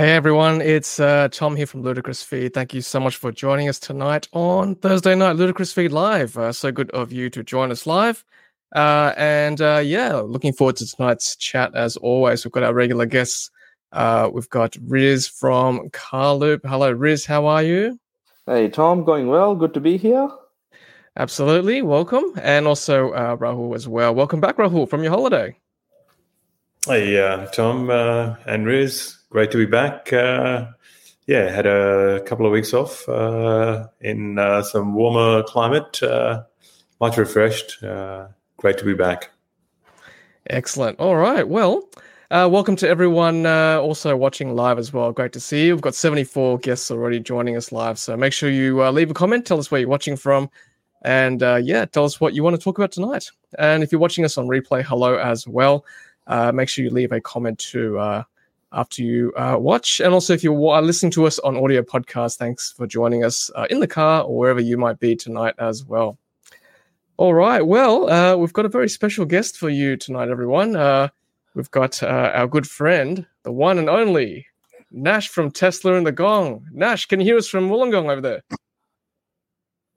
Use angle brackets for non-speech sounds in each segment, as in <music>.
Hey everyone, it's uh, Tom here from Ludicrous Feed. Thank you so much for joining us tonight on Thursday night Ludicrous Feed Live. Uh, so good of you to join us live. Uh, and uh, yeah, looking forward to tonight's chat as always. We've got our regular guests. Uh, we've got Riz from Carloop. Hello, Riz. How are you? Hey, Tom. Going well. Good to be here. Absolutely. Welcome. And also uh, Rahul as well. Welcome back, Rahul, from your holiday. Hey, uh, Tom uh, and Riz. Great to be back. Uh, yeah, had a couple of weeks off uh, in uh, some warmer climate. Uh, much refreshed. great to be back. Excellent. All right. Well, uh, welcome to everyone uh, also watching live as well. Great to see you. We've got 74 guests already joining us live. So make sure you uh, leave a comment, tell us where you're watching from, and yeah, tell us what you want to talk about tonight. And if you're watching us on replay, hello as well uh, make sure you leave a comment uh, after you uh, watch. And also, if you are listening to us on audio podcast, thanks for joining us uh, in the car or wherever you might be tonight as well. All right. Well, uh, we've got a very special guest for you tonight, everyone. Uh, we've got our good friend, the one and only Nash from Tesla and the Gong. Nash, can you hear us from Wollongong over there?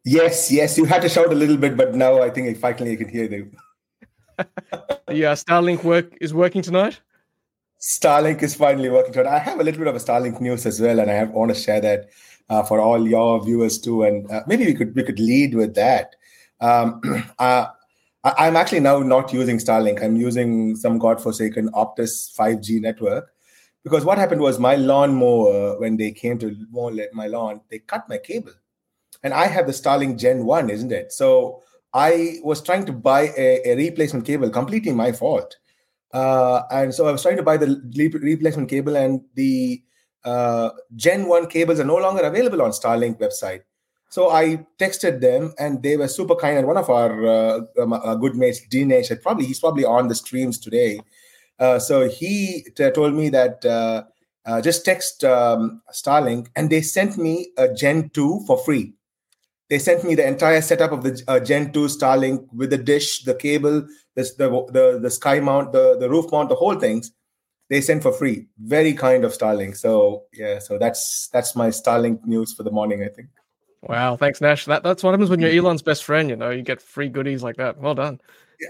Yes, yes. You had to shout a little bit, but now I think finally I can hear <laughs> you uh, Starlink work is working tonight. Starlink is finally working. I have a little bit of a Starlink news as well, and I have, want to share that uh, for all your viewers too. And uh, maybe we could we could lead with that. Um, <clears throat> uh, I, am actually now not using Starlink. I'm using some godforsaken Optus 5G network because what happened was my lawnmower when they came to mow my lawn, they cut my cable, and I have the Starlink Gen One, isn't it? So I was trying to buy a, a replacement cable, completely my fault. Uh, and so I was trying to buy the replacement cable, and the uh, Gen 1 cables are no longer available on Starlink website. So I texted them, and they were super kind. And one of our uh, um, uh, good mates, Dinesh, probably he's probably on the streams today. Uh, so he t- told me that uh, uh, just text um, Starlink, and they sent me a Gen 2 for free they sent me the entire setup of the uh, Gen 2 Starlink with the dish, the cable, this, the, the the sky mount, the, the roof mount, the whole things. They sent for free. Very kind of Starlink. So yeah, so that's that's my Starlink news for the morning. I think. Wow, thanks, Nash. That, that's what happens when you're Elon's best friend. You know, you get free goodies like that. Well done.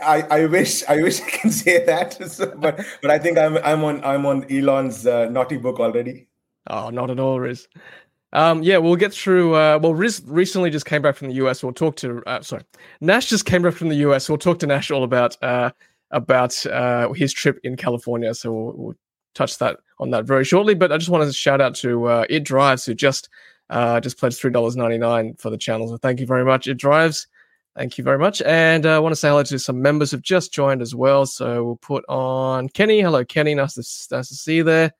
I, I wish I wish I can say that, <laughs> so, but but I think I'm I'm on I'm on Elon's uh, naughty book already. Oh, not at all, Riz. Um, yeah, we'll get through. Uh, well, Riz recently just came back from the US. We'll talk to. Uh, sorry, Nash just came back from the US. We'll talk to Nash all about uh, about uh, his trip in California. So we'll, we'll, touch that on that very shortly. But I just wanted to shout out to uh, It Drives who just uh, just pledged three dollars ninety nine for the channel. So thank you very much, It Drives. Thank you very much. And I want to say hello to some members who've just joined as well. So we'll put on Kenny. Hello, Kenny. Nice to, nice to see you there.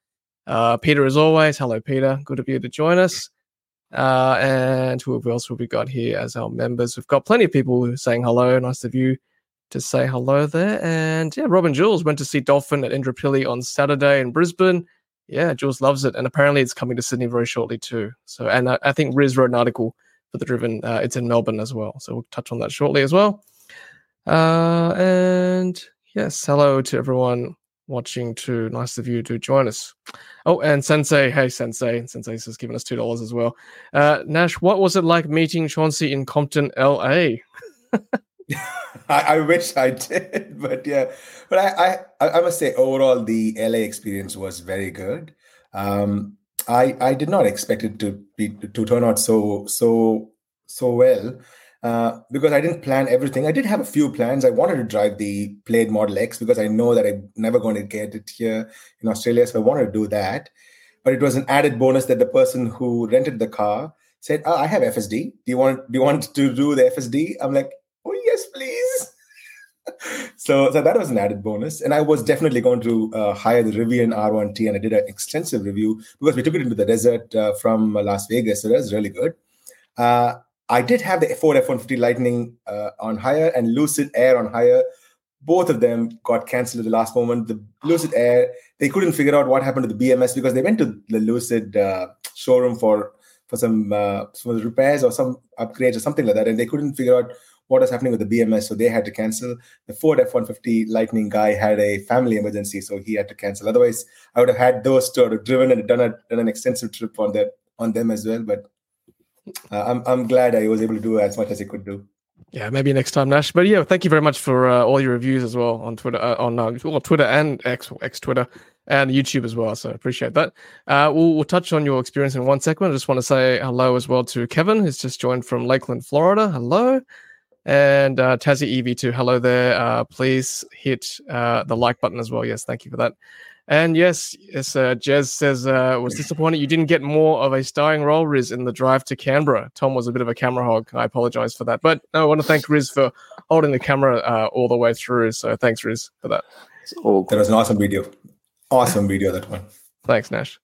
Uh, Peter, as always, hello, Peter. Good of you to join us. Uh, and who else have we got here as our members? We've got plenty of people saying hello. Nice of you to say hello there. And yeah, Robin Jules went to see Dolphin at Indooroopilly on Saturday in Brisbane. Yeah, Jules loves it, and apparently it's coming to Sydney very shortly too. So, and I, I think Riz wrote an article for the Driven. Uh, it's in Melbourne as well, so we'll touch on that shortly as well. Uh, and yes, hello to everyone watching too. Nice of you to join us. Oh, and Sensei, hey Sensei, Sensei has given us two dollars as well. Uh, Nash, what was it like meeting Chauncey in Compton, LA? <laughs> I, I, wish I did, <laughs> but yeah, but I, I, I must say overall the LA experience was very good. Um, I, I did not expect it to be to turn out so so so well. Uh, because I didn't plan everything. I did have a few plans. I wanted to drive the Plaid Model X because I know that I'm never going to get it here in Australia. So I wanted to do that. But it was an added bonus that the person who rented the car said, oh, "I have FSD. Do you want do you want to do the FSD?" I'm like, "Oh yes, please." <laughs> so, so that was an added bonus. And I was definitely going to uh, hire the Rivian R1T, and I did an extensive review because we took it into the desert uh, from Las Vegas. So that was really good. I did have the Ford F-150 Lightning uh, on hire and Lucid Air on hire. Both of them got cancelled at the last moment. The Lucid Air, they couldn't figure out what happened to the BMS because they went to the Lucid uh, showroom for for some uh, some repairs or some upgrades or something like that, and they couldn't figure out what was happening with the BMS, so they had to cancel. The Ford F-150 Lightning guy had a family emergency, so he had to cancel. Otherwise, I would have had those two, driven and done, a, done an extensive trip on that on them as well. But uh, I'm I'm glad I was able to do as much as I could do. Yeah, maybe next time, Nash. But yeah, thank you very much for uh, all your reviews as well on Twitter, uh, on uh, well, Twitter and X, X Twitter, and YouTube as well. So appreciate that. Uh, we'll, we'll touch on your experience in one second. I just want to say hello as well to Kevin, who's just joined from Lakeland, Florida. Hello. And uh, Tazzy EV2, hello there. Uh, please hit uh, the like button as well. Yes, thank you for that. And yes, yes, uh, Jez says uh, was disappointed you didn't get more of a starring role, Riz, in the drive to Canberra. Tom was a bit of a camera hog. I apologize for that, but no, I want to thank Riz for holding the camera uh, all the way through. So thanks, Riz, for that. That was an awesome video. Awesome video that one. Thanks, Nash.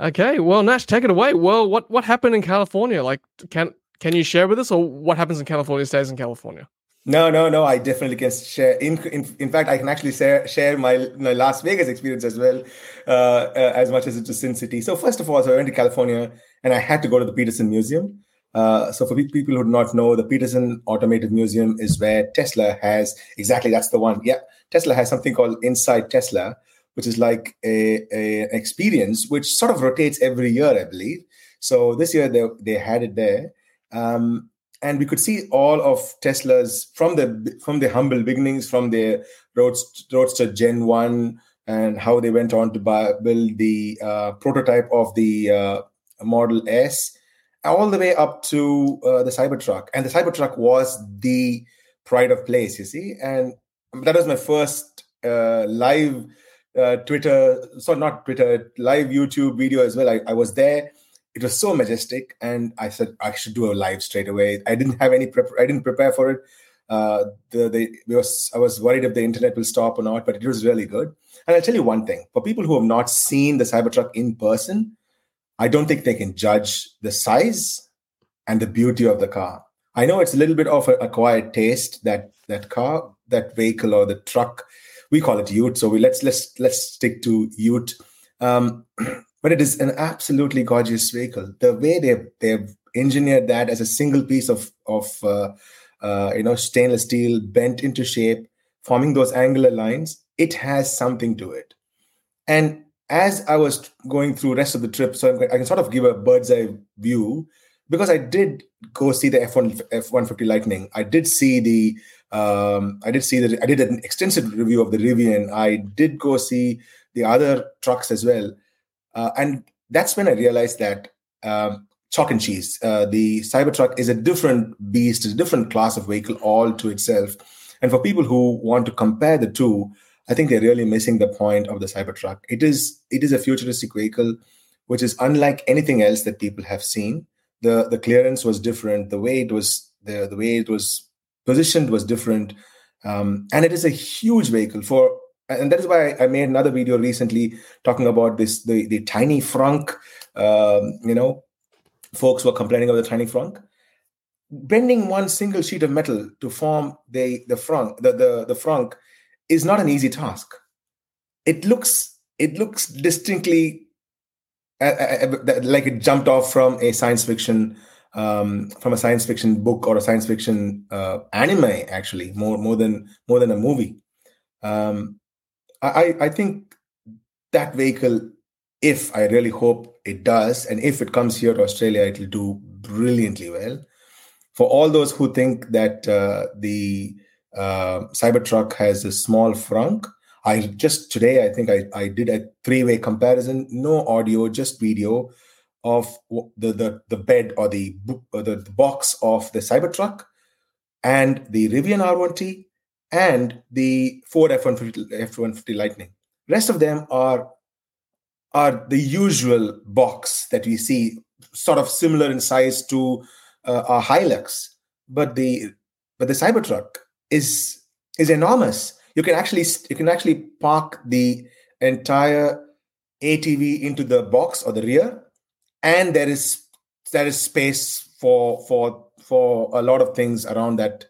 Okay, well, Nash, take it away. Well, what what happened in California? Like, can can you share with us, or what happens in California stays in California? No, no, no. I definitely can share. In, in, in fact, I can actually share, share my, my Las Vegas experience as well, uh, uh, as much as it's a Sin City. So first of all, so I went to California and I had to go to the Peterson Museum. Uh, so for people who do not know, the Peterson Automotive Museum is where Tesla has exactly that's the one. Yeah, Tesla has something called Inside Tesla, which is like a, a experience which sort of rotates every year, I believe. So this year they they had it there. Um, and we could see all of Tesla's from the from the humble beginnings, from their Roadster, Roadster Gen One, and how they went on to buy, build the uh, prototype of the uh, Model S, all the way up to uh, the Cybertruck. And the Cybertruck was the pride of place, you see. And that was my first uh, live uh, Twitter, so not Twitter, live YouTube video as well. I, I was there it was so majestic and i said i should do a live straight away. I didn't have any prep i didn't prepare for it. Uh the, the was i was worried if the internet will stop or not but it was really good. And i'll tell you one thing for people who have not seen the cybertruck in person i don't think they can judge the size and the beauty of the car. I know it's a little bit of an acquired taste that that car that vehicle or the truck. We call it ute so we let's let's let's stick to ute. Um <clears throat> but it is an absolutely gorgeous vehicle. The way they they've engineered that as a single piece of of uh, uh, you know stainless steel bent into shape, forming those angular lines, it has something to it. And as I was going through rest of the trip, so I can sort of give a bird's eye view because I did go see the F1 F150 Lightning. I did see the um, I did see that I did an extensive review of the Rivian. I did go see the other trucks as well. Uh, and that's when I realized that um, chalk and cheese, uh, the Cybertruck is a different beast, a different class of vehicle all to itself. And for people who want to compare the two, I think they're really missing the point of the Cybertruck. It is it is a futuristic vehicle, which is unlike anything else that people have seen. the The clearance was different. The way it was the the way it was positioned was different, um, and it is a huge vehicle for and that is why I made another video recently talking about this the the tiny frunk. Um, you know, folks were complaining about the tiny frunk. Bending one single sheet of metal to form the the frunk the the, the frunk is not an easy task. It looks it looks distinctly like it jumped off from a science fiction um, from a science fiction book or a science fiction uh, anime actually more more than more than a movie um, I, I think that vehicle, if I really hope it does, and if it comes here to Australia, it will do brilliantly well. For all those who think that uh, the uh, Cybertruck has a small frunk, I just today I think I, I did a three-way comparison, no audio, just video of the the, the bed or the, or the, the box of the Cybertruck and the Rivian R1T and the Ford F-150, F-150 Lightning. Rest of them are are the usual box that we see, sort of similar in size to uh, a Hilux, but the but the Cybertruck is is enormous. You can actually you can actually park the entire ATV into the box or the rear, and there is there is space for for for a lot of things around that.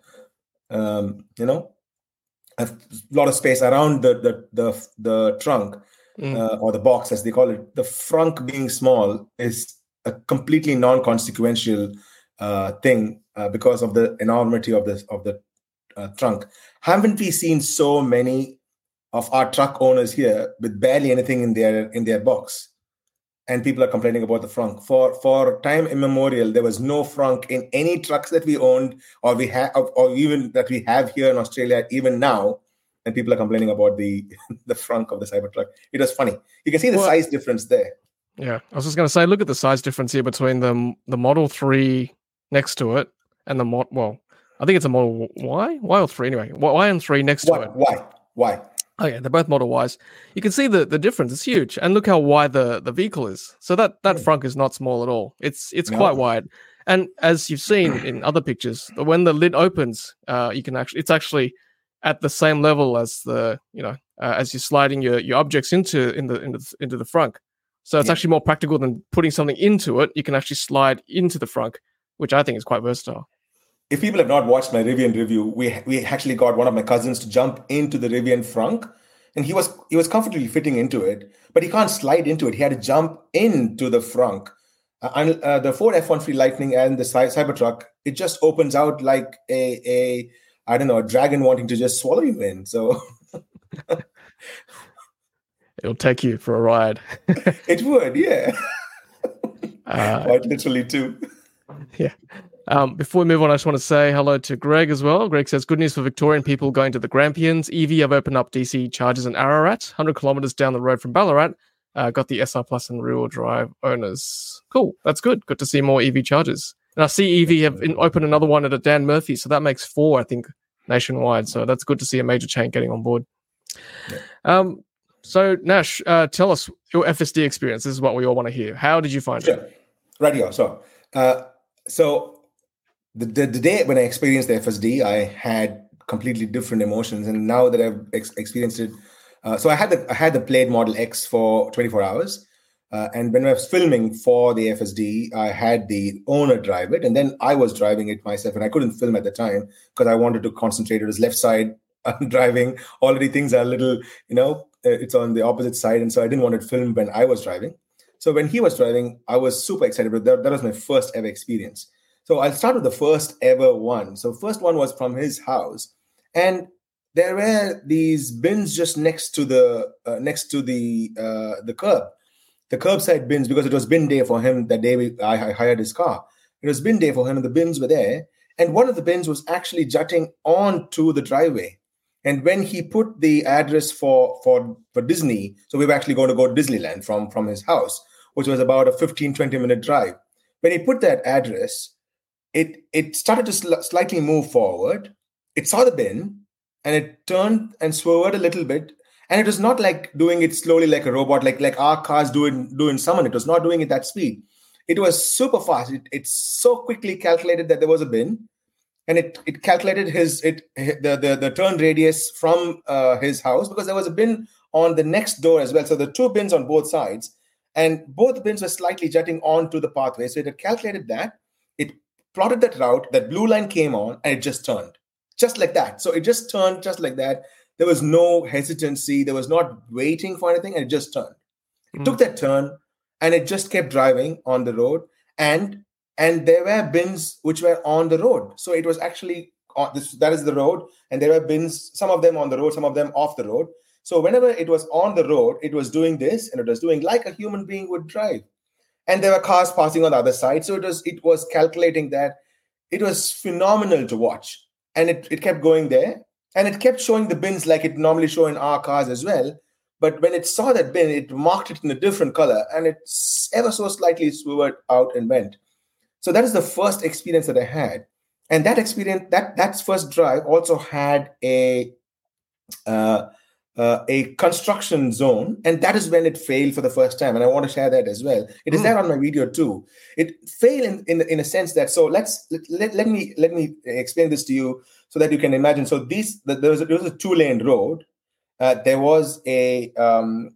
Um, you know, a lot of space around the the the, the trunk mm. uh, or the box as they call it the frunk being small is a completely non-consequential uh, thing uh, because of the enormity of the of the uh, trunk. Haven't we seen so many of our truck owners here with barely anything in their in their box? And people are complaining about the frunk. For for time immemorial, there was no frunk in any trucks that we owned or we have or even that we have here in Australia, even now. And people are complaining about the <laughs> the frunk of the Cybertruck. It was funny. You can see the well, size difference there. Yeah, I was just going to say, look at the size difference here between the the Model Three next to it and the mod. Well, I think it's a Model Y, Y or three anyway. Y and three next to y, it. Y, Y. Oh yeah, they're both Model Ys. You can see the, the difference. It's huge, and look how wide the, the vehicle is. So that that yeah. front is not small at all. It's it's no. quite wide. And as you've seen <clears throat> in other pictures, when the lid opens, uh, you can actually it's actually at the same level as the you know uh, as you're sliding your, your objects into in the into the, into the front. So it's yeah. actually more practical than putting something into it. You can actually slide into the front, which I think is quite versatile if people have not watched my Rivian review, we we actually got one of my cousins to jump into the Rivian frunk, and he was he was comfortably fitting into it, but he can't slide into it. He had to jump into the frunk. Uh, and uh, the Ford F-150 Lightning and the Cybertruck, it just opens out like a a I don't know a dragon wanting to just swallow you in. So. <laughs> It'll take you for a ride. <laughs> it would, yeah. <laughs> Uh, Quite literally, too. Yeah. Um, before we move on, I just want to say hello to Greg as well. Greg says, Good news for Victorian people going to the Grampians. Evie have opened up DC charges in Ararat, 100 kilometers down the road from Ballarat. Uh, got the SR Plus and rear drive owners. Cool. That's good. Good to see more EV charges. And I see Evie have in, opened another one at a Dan Murphy. So that makes four, I think, nationwide. So that's good to see a major chain getting on board. Yeah. Um, so, Nash, uh, tell us your FSD experience. This is what we all want to hear. How did you find sure. it? Here. So, uh, so the, the, the, day when I experienced the FSD, I had completely different emotions. And now that I've ex- experienced it, uh, so I had the I had the Plaid Model X for 24 hours. Uh, and when I was filming for the FSD, I had the owner drive it, and then I was driving it myself, and I couldn't film at the time because I wanted to concentrate. It was left side <laughs> driving. Already things are a little, you know, uh, it's on the opposite side, and so I didn't want to film when I was driving. So when he was driving, I was super excited. But that, that was my first ever experience. So I'll start with the first ever one. So first one was from his house, and there were these bins just next to the uh, next to the uh, the curb, the curbside bins because it was bin day for him that day. We, I, I hired his car. It was bin day for him, and the bins were there. And one of the bins was actually jutting onto the driveway. And when he put the address for for for Disney, so we were actually going to go to Disneyland from from his house, which was about a 15 20 minute drive. When he put that address, it it started to sl- slightly move forward. It saw the bin and it turned and swerved a little bit. And it was not like doing it slowly like a robot, like like our cars do in do in summon. It was not doing it that speed. It was super fast. It, it so quickly calculated that there was a bin, and it it calculated his it the the, the turn radius from uh, his house because there was a bin on the next door as well. So the two bins on both sides, and both bins were slightly jutting onto the pathway. So it had calculated that. Plotted that route, that blue line came on, and it just turned. Just like that. So it just turned just like that. There was no hesitancy. There was not waiting for anything, and it just turned. It mm. took that turn and it just kept driving on the road. And and there were bins which were on the road. So it was actually on this that is the road, and there were bins, some of them on the road, some of them off the road. So whenever it was on the road, it was doing this and it was doing like a human being would drive and there were cars passing on the other side. So it was it was calculating that it was phenomenal to watch. And it, it kept going there. And it kept showing the bins like it normally show in our cars as well. But when it saw that bin it marked it in a different color. And it ever so slightly swerved out and went. So that is the first experience that i had. And that experience that that first drive also had a uh, uh, a construction zone, and that is when it failed for the first time. And I want to share that as well. It is mm. there on my video too. It failed in, in, in a sense that so let's let, let, me let me explain this to you so that you can imagine. So these the, there was a, there was a two lane road. Uh, there was a, um,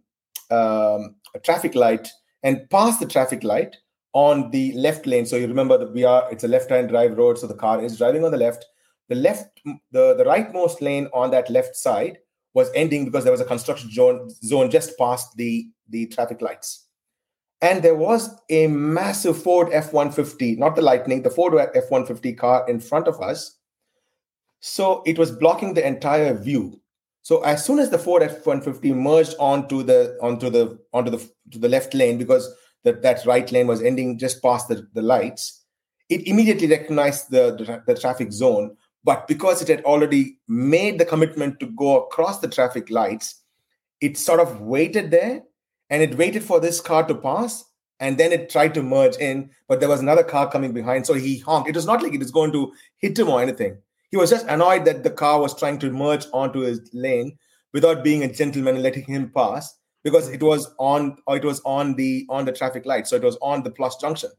um, a traffic light, and past the traffic light on the left lane. So you remember that we are it's a left hand drive road, so the car is driving on the left. The left the the rightmost lane on that left side was ending because there was a construction zone, just past the, the traffic lights. and there was a massive Ford F 150, not the Lightning, the Ford F 150 car in front of us. So it was blocking the entire view. So as soon as the Ford F-150 merged onto the onto the onto the to the left lane because that that right lane was ending just past the, the lights, it immediately recognized the, the, the traffic zone. But because it had already made the commitment to go across the traffic lights, it sort of waited there and it waited for this car to pass and then it tried to merge in, but there was another car coming behind, so he honked. It was not like it was going to hit him or anything. He was just annoyed that the car was trying to merge onto his lane without being a gentleman and letting him pass because it was on or it was on the on the traffic light so it was on the plus junction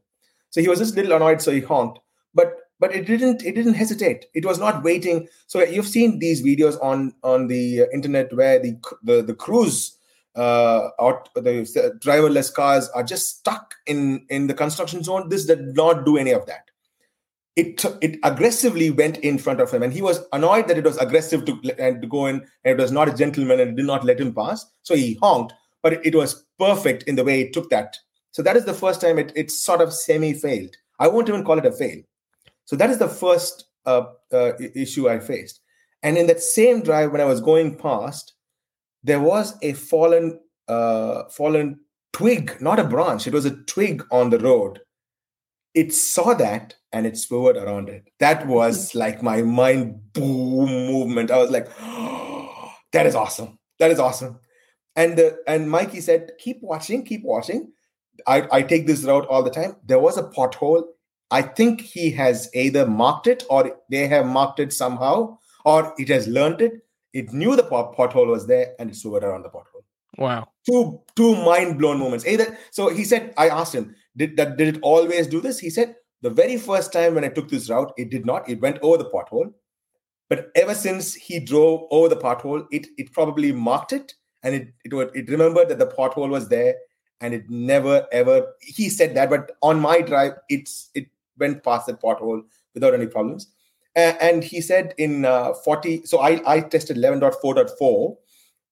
so he was just a little annoyed so he honked but but it didn't it didn't hesitate. It was not waiting. So you've seen these videos on on the internet where the the, the cruise uh out the driverless cars are just stuck in in the construction zone. This did not do any of that. It it aggressively went in front of him and he was annoyed that it was aggressive to and to go in and it was not a gentleman and did not let him pass. So he honked but it, it was perfect in the way it took that. So that is the first time it, it sort of semi failed i won't even call it a fail so that is the first uh, uh, issue i faced and in that same drive when i was going past there was a fallen uh, fallen twig not a branch it was a twig on the road it saw that and it swerved around it. That was mm. like my mind boom movement. I was like, oh, <gasps> that is awesome. That is awesome. And uh, and Mikey said, keep watching, keep watching. I, I take this route all the time. There was a pothole. I think he has either marked it or they have marked it somehow, or it has learned it. It knew the pot- pothole was there and it swivered around the pothole. Wow. Two two mind blown moments. Either so he said, I asked him, did that did it always do this? He said, the very first time when I took this route, it did not. It went over the pothole. But ever since he drove over the pothole, it it probably marked it and it it it remembered that the pothole was there and it never ever he said that. But on my drive, it's it went past that pothole without any problems. And he said in uh, 40, so I I tested 11.4.4,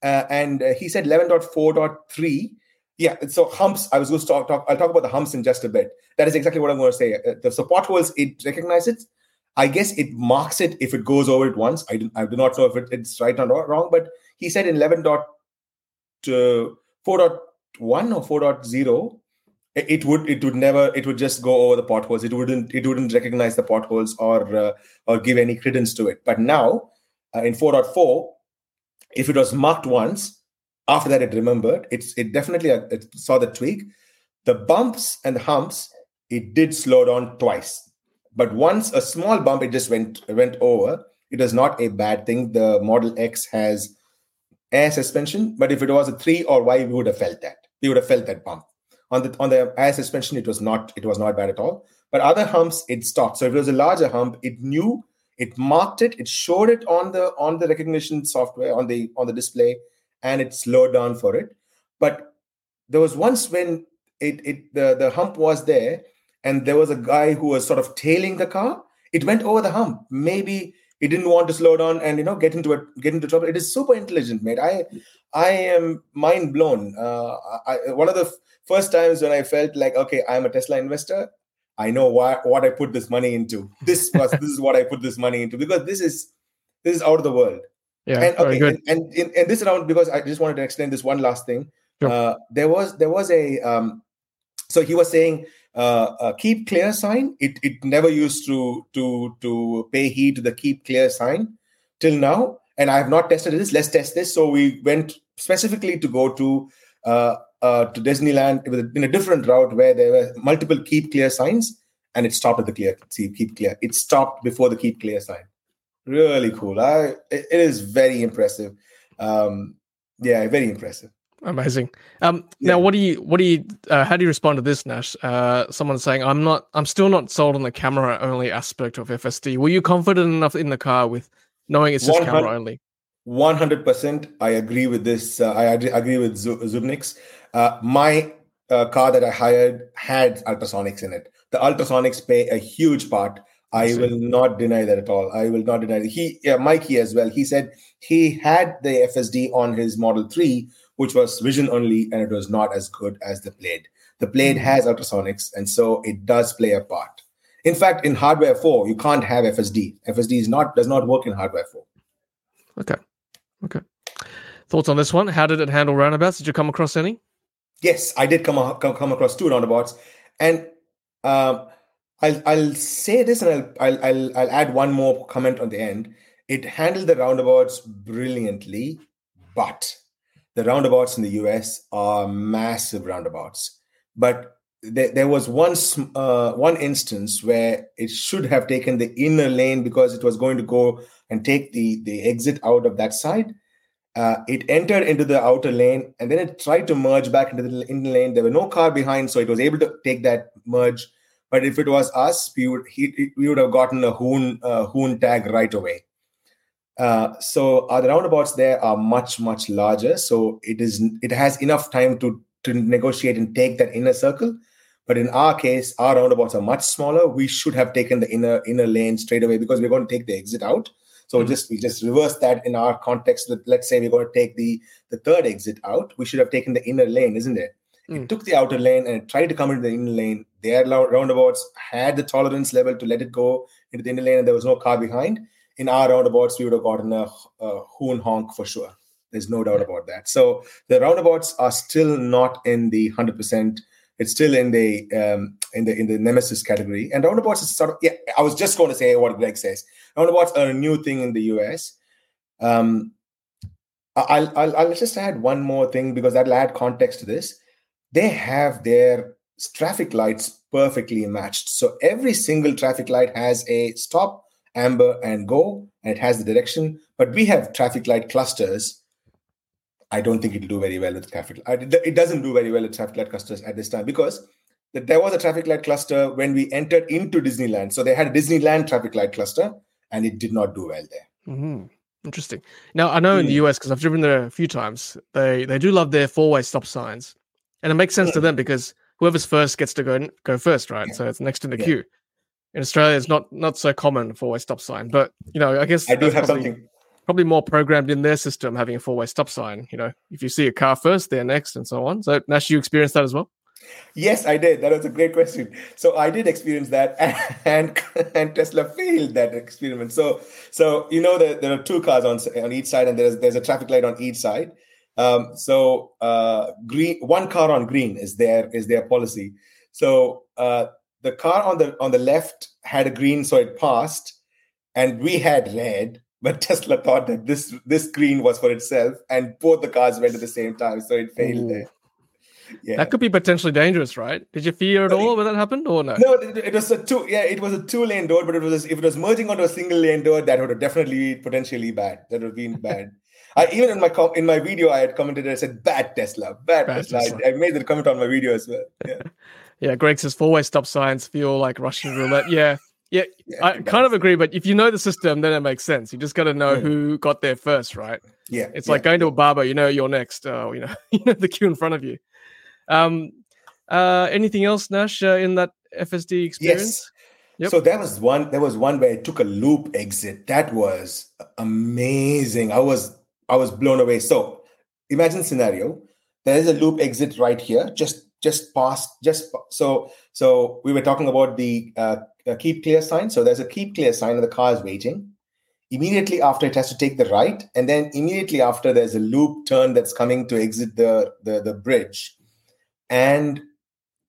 uh, and uh, he said 11.4.3 yeah, so humps. I was going to talk, talk. I'll talk about the humps in just a bit. That is exactly what I'm going to say. Uh, the support holes, it recognizes. I guess it marks it if it goes over it once. I I do not know if it, it's right or wrong, but he said in 11.4.1 or 4.0, it would it would never it would just go over the potholes. It wouldn't it wouldn't recognize the potholes or uh, or give any credence to it. But now uh, in 4.4, if it was marked once, after that, it remembered. It's it definitely uh, it saw the tweak. The bumps and the humps, it did slow down twice, but once a small bump, it just went went over. It is not a bad thing. The Model X has air suspension, but if it was a three or Y, we would have felt that. We would have felt that bump on the on the air suspension. It was not it was not bad at all. But other humps, it stopped. So if it was a larger hump, it knew, it marked it, it showed it on the on the recognition software on the on the display and it slowed down for it. But there was once when it, it the, the hump was there and there was a guy who was sort of tailing the car. It went over the hump. Maybe he didn't want to slow down and you know get into it, get into trouble. It is super intelligent, mate. I I am mind blown. Uh, I, one of the f- first times when I felt like, okay, I'm a Tesla investor. I know why what I put this money into. This <laughs> was this is what I put this money into because this is this is out of the world. Yeah, and okay, and, and in, in, this round, because I just wanted to explain this one last thing. Sure. Uh, there was there was a um, so he was saying uh, a keep clear sign. It it never used to to to pay heed to the keep clear sign till now, and I have not tested this. Let's test this. So we went specifically to go to uh, uh, to Disneyland in a different route where there were multiple keep clear signs, and it stopped at the clear see keep clear. It stopped before the keep clear sign really cool. I it, it is very impressive. Um, yeah, very impressive. Amazing. Um, yeah. Now, what do you, what do you, uh, how do you respond to this, Nash? Uh, someone saying, "I'm not, I'm still not sold on the camera only aspect of FSD." Were you confident enough in the car with knowing it's just camera only? One hundred percent. I agree with this. Uh, I agree with Zubnix. Uh, my uh, car that I hired had ultrasonics in it. The ultrasonics play a huge part I will not deny that at all. I will not deny it. He, yeah, Mikey as well. He said he had the FSD on his Model 3, which was vision only, and it was not as good as the Plaid. The plaid has ultrasonics, and so it does play a part. In fact, in hardware four, you can't have FSD. FSD is not does not work in hardware four. Okay. Okay. Thoughts on this one? How did it handle roundabouts? Did you come across any? Yes, I did come come, come across two roundabouts, and um, I'll I'll say this, and I'll, I'll I'll I'll add one more comment on the end. It handled the roundabouts brilliantly, but the roundabouts in the US are massive roundabouts. But there, there was one uh, one instance where it should have taken the inner lane because it was going to go and take the the exit out of that side. Uh, it entered into the outer lane and then it tried to merge back into the inner lane. There were no car behind, so it was able to take that merge. But if it was us, we would he, we would have gotten a hoon uh, hoon tag right away. Uh, so our roundabouts there are much much larger. So it is it has enough time to to negotiate and take that inner circle. But in our case, our roundabouts are much smaller. We should have taken the inner inner lane straight away because we're going to take the exit out. So mm-hmm. just we just reverse that in our context. That let's say we're going to take the the third exit out. We should have taken the inner lane, isn't it? Mm. It took the outer lane and it tried to come into the inner lane. Their roundabouts had the tolerance level to let it go into the inner lane, and there was no car behind in our roundabouts, we would have gotten a, a hoon honk for sure. There's no doubt about that. So the roundabouts are still not in the hundred percent. It's still in the um, in the in the nemesis category. And roundabouts is sort of yeah. I was just going to say what Greg says. Roundabouts are a new thing in the US. Um, I'll, I'll I'll just add one more thing because that'll add context to this. They have their traffic lights perfectly matched. So every single traffic light has a stop, amber, and go, and it has the direction. But we have traffic light clusters. I don't think it'll do very well with traffic. It doesn't do very well with traffic light clusters at this time because there was a traffic light cluster when we entered into Disneyland. So they had a Disneyland traffic light cluster, and it did not do well there. Mm-hmm. Interesting. Now I know in the hmm. US because I've driven there a few times. They they do love their four way stop signs, and it makes sense to hmm. them because whoever's first gets to go go first, right? Yeah. So it's next in the yeah. queue in Australia it's not not so common for a stop sign. But you know, I guess I do have probably, something probably more programmed in their system having a four way stop sign. You know, if you see a car first, they're next, and so on. So Nash, you experienced that as well. Yes, I did. That was a great question. So I did experience that, <laughs> and and Tesla failed that experiment. So so you know that there are two cars on on each side, and there's there's a traffic light on each side. Um, so uh, green, one car on green is their is their policy. So uh, the car on the on the left had a green, so it passed, and we had red. But <laughs> Tesla thought that this this green was for itself, and both the cars went at the same time, so it failed Ooh. there. Yeah. That could be potentially dangerous, right? Did you fear at all when that happened, or no? No, it, was a two. Yeah, it was a two-lane door, but it was if it was merging onto a single-lane door, that would have definitely potentially bad. That would have been bad. I even in my in my video, I had commented. I said, "Bad Tesla, bad, bad Tesla." Tesla. I, I, made the comment on my video as well. Yeah. <laughs> Yeah, Greg says four way stop signs feel like Russian roulette. Yeah. Yeah, yeah I kind of agree, but if you know the system, then it makes sense. You just got to know mm. who got there first, right? Yeah, it's yeah, like going to a barber. You know, you're next. Uh, you know, <laughs> you know the queue in front of you. Um, uh, anything else, Nash, uh, in that FSD experience? Yes. Yep. So there was one. There was one where it took a loop exit. That was amazing. I was I was blown away. So imagine scenario. There is a loop exit right here, just just past just so so we were talking about the uh, keep clear sign. So there's a keep clear sign and the car is waiting. Immediately after it has to take the right. And then immediately after there's a loop turn that's coming to exit the the, the bridge. And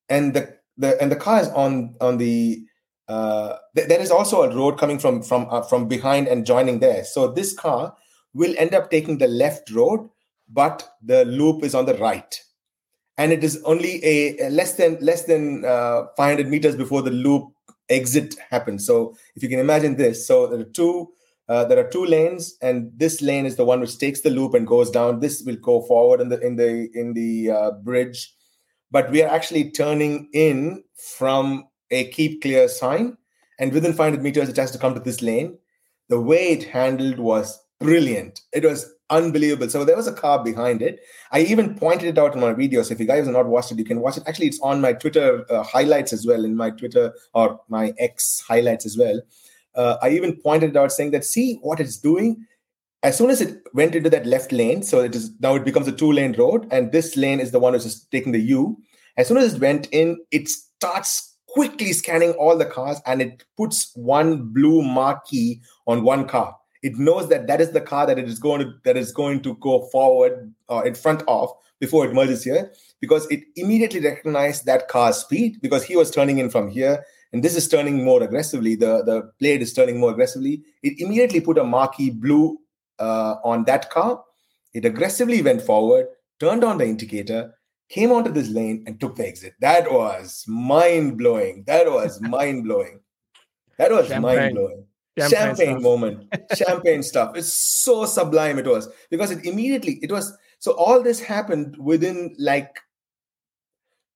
and the the and the car is on on the uh, th- there is also a road coming from from uh, from behind and joining there. So this car will end up taking the left road but the loop is on the right and it is only a, a less than less than uh, 500 meters before the loop exit happens. So if you can imagine this, so there are two uh, there are two lanes, and this lane is the one which takes the loop and goes down. This will go forward in the in the in the uh, bridge, but we are actually turning in from a keep clear sign, and within 500 meters, it has to come to this lane. The way it handled was brilliant. It was unbelievable. So there was a car behind it. I even pointed it out in my video. So if you guys have not watched it, you can watch it. Actually, it's on my Twitter uh, highlights as well, in my Twitter or my X highlights as well. Uh, I even pointed it out saying that see what it's doing. As soon as it went into that left lane, so it is now it becomes a two lane road, and this lane is the one which is taking the U. As soon as it went in, it starts quickly scanning all the cars and it puts one blue marquee on one car. It knows that that is the car that it is going to that is going to go forward uh, in front of before it merges here because it immediately recognized that car's speed because he was turning in from here and this is turning more aggressively. The the plaid is turning more aggressively. It immediately put a marquee blue uh, on that car. It aggressively went forward, turned on the indicator, came onto this lane, and took the exit. That was mind blowing. That was <laughs> mind blowing. That was mind blowing. Champagne, Champagne moment, champagne <laughs> stuff. It's so sublime. It was. Because it immediately it was so all this happened within like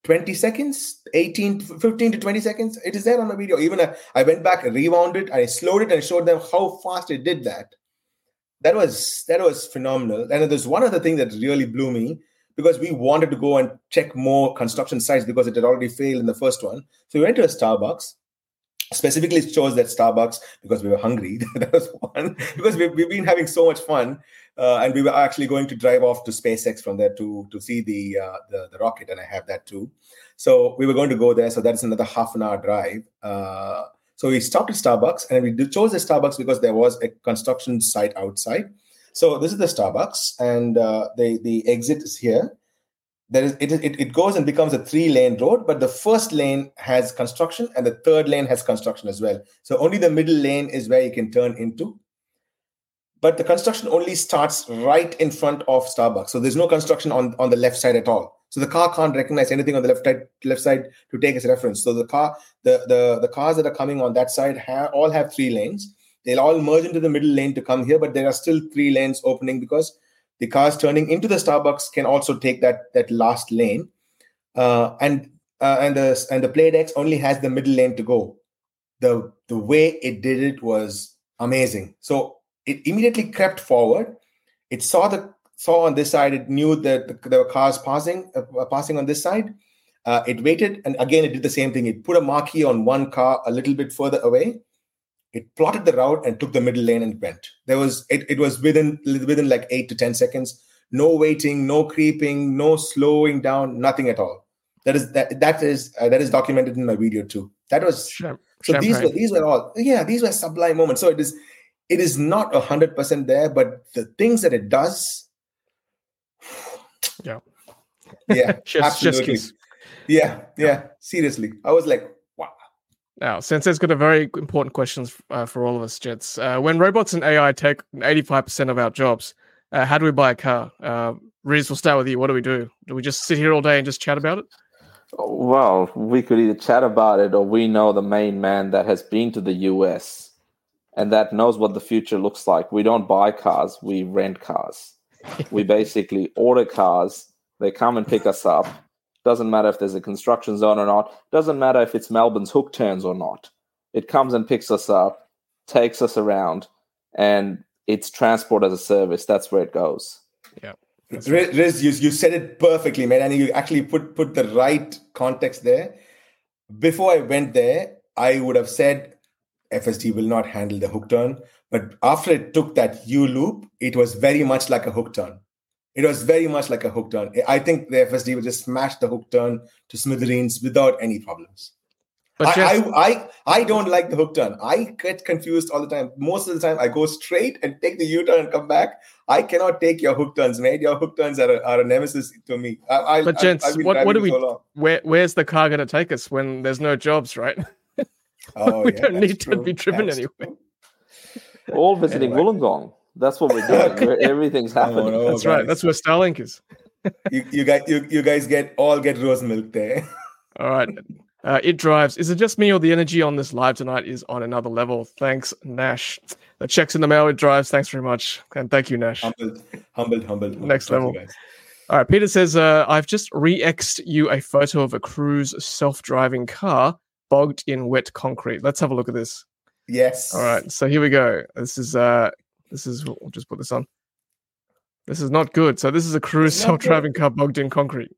20 seconds? 18 15 to 20 seconds? It is there on the video. Even I, I went back and rewound it i slowed it and showed them how fast it did that. That was that was phenomenal. And there's one other thing that really blew me because we wanted to go and check more construction sites because it had already failed in the first one. So we went to a starbucks specifically chose that starbucks because we were hungry <laughs> that was one because we've, we've been having so much fun uh, and we were actually going to drive off to SpaceX from there to to see the, uh, the, the rocket, and I have that too. So we were going to go there. So that's another half an hour drive. Uh, so we stopped at Starbucks, and we chose the Starbucks because there was a construction site outside. So this is the Starbucks, and uh, the the exit is here. There is it, it it goes and becomes a three lane road, but the first lane has construction, and the third lane has construction as well. So only the middle lane is where you can turn into but the construction only starts right in front of Starbucks. So there's no construction on, on the left side at all. So the car can't recognize anything on the left side left side to take as reference. So the car the the, the cars that are coming on that side have, all have three lanes. They'll all merge into the middle lane to come here, but there are still three lanes opening because the cars turning into the Starbucks can also take that that last lane. Uh, and uh, and the and the Plaid X only has the middle lane to go. The the way it did it was amazing. So it immediately crept forward. It saw the saw on this side. It knew that there were cars passing uh, passing on this side. Uh, it waited, and again it did the same thing. It put a marquee on one car a little bit further away. It plotted the route and took the middle lane and went. There was it, it was within within like eight to ten seconds. No waiting, no creeping, no slowing down, nothing at all. That is that that is uh, that is documented in my video too. That was so. These were these were all yeah. These were sublime moments. So it is it is not a 100% there but the things that it does yeah yeah <laughs> absolutely yeah yeah seriously i was like now Sensei's got a very important question uh, for all of us jets uh, when robots and ai take 85% of our jobs uh, how do we buy a car uh, Riz, we'll start with you. What do we do? Do we just sit here all day and just chat about it? Well, we could either chat about it or we know the main man that has been to the US and that knows what the future looks like. We don't buy cars, we rent cars. <laughs> we basically order cars, they come and pick us up. Doesn't matter if there's a construction zone or not, doesn't matter if it's Melbourne's hook turns or not. It comes and picks us up, takes us around, and it's transport as a service. That's where it goes. Yeah. Riz, you, you said it perfectly, man. And you actually put, put the right context there. Before I went there, I would have said FSD will not handle the hook turn. But after it took that U loop, it was very much like a hook turn. It was very much like a hook turn. I think the FSD will just smash the hook turn to smithereens without any problems. But I, just... I, I, I don't like the hook turn. I get confused all the time. Most of the time, I go straight and take the U turn and come back. I cannot take your hook turns, mate. Your hook turns are a, are a nemesis to me. I, I, but gents, what, what do we? So where, where's the car going to take us when there's no jobs, right? Oh, <laughs> we yeah, don't need true. to be driven that's anywhere. All visiting anyway. Wollongong. That's what we're doing. Where everything's happening. Oh, no, that's guys. right. That's where Starlink is. you, you guys, you, you guys get all get rose milk there. <laughs> all right. Uh, it drives. Is it just me or the energy on this live tonight is on another level? Thanks, Nash. The checks in the mail. It drives. Thanks very much, and thank you, Nash. Humbled, humbled, humbled. Next level. All right. Peter says, uh, "I've just re-exed you a photo of a Cruise self-driving car bogged in wet concrete. Let's have a look at this. Yes. All right. So here we go. This is uh this is we'll just put this on. This is not good. So this is a cruise self-driving car bogged in concrete.